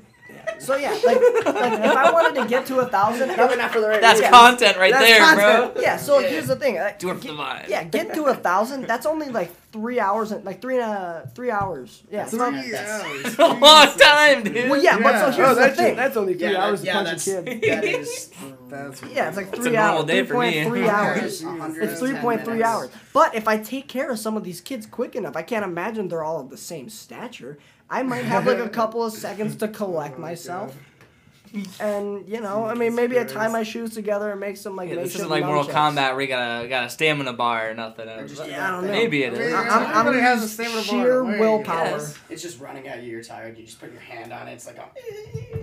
So yeah, like, like if I wanted to get to a thousand, Probably not for the right That's reasons. content right That's there, content. bro. Yeah. So Yeah. here's the thing. uh, Do it for get- the vibe. Yeah, get to a thousand. That's only like three hours and like three uh three hours. Yeah. That's so- not- Three that's- hours. a long time, dude. well, yeah, but so here's Oh, the that's thing. that's only three Yeah, hours that, to yeah, punch that's, a kid. that is That's Yeah, it's like It's a three hours. day for me. 3.3 hours. It's a hundred It's and three ten point three minutes. hours. But if I take care of some of these kids quick enough, I can't imagine they're all of the same stature. I might have like a couple of seconds to collect oh myself. And you know, I mean, maybe I tie my shoes together and make some like. Yeah, this makeshift isn't like Mortal nunchucks. Kombat where you got a got a stamina bar or nothing. just- Yeah, I don't know. Maybe it is. I mean, is. I'm, I'm, I'm has a stamina bar sheer in willpower. Yes. It's just running at you. You're tired. You just put your hand on it. It's like a.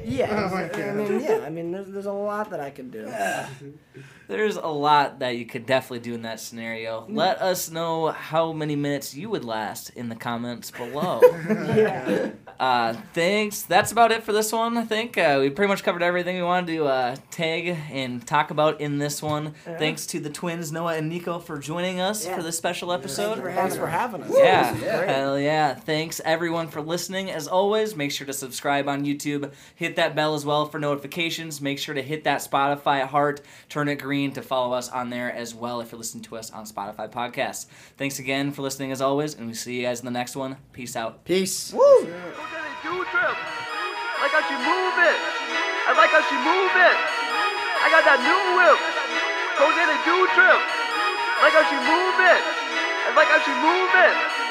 Yeah, Oh I mean, yeah, I mean, there's, there's a lot that I could do. There's a lot that you could definitely do in that scenario. Let us know how many minutes you would last in the comments below. Yeah. uh, thanks. That's about it for this one. I think uh, we pretty much covered everything we wanted to uh, tag and talk about in this one. Thanks to the twins Noah and Nico for joining us Yeah. for this special episode. Thanks for having us. Yeah, Yeah. hell yeah. Thanks everyone for listening. As always, make sure to subscribe on YouTube. Hit that bell as well for notifications. Make sure to hit that Spotify heart, turn it green to follow us on there as well if you're listening to us on Spotify podcasts. Thanks again for listening as always, and we see you guys in the next one. Peace out. Peace. do trip. I like how she move it. I like how she move it. I got that new whip. Goes in and do trip. I like how she move it. I like how she move it.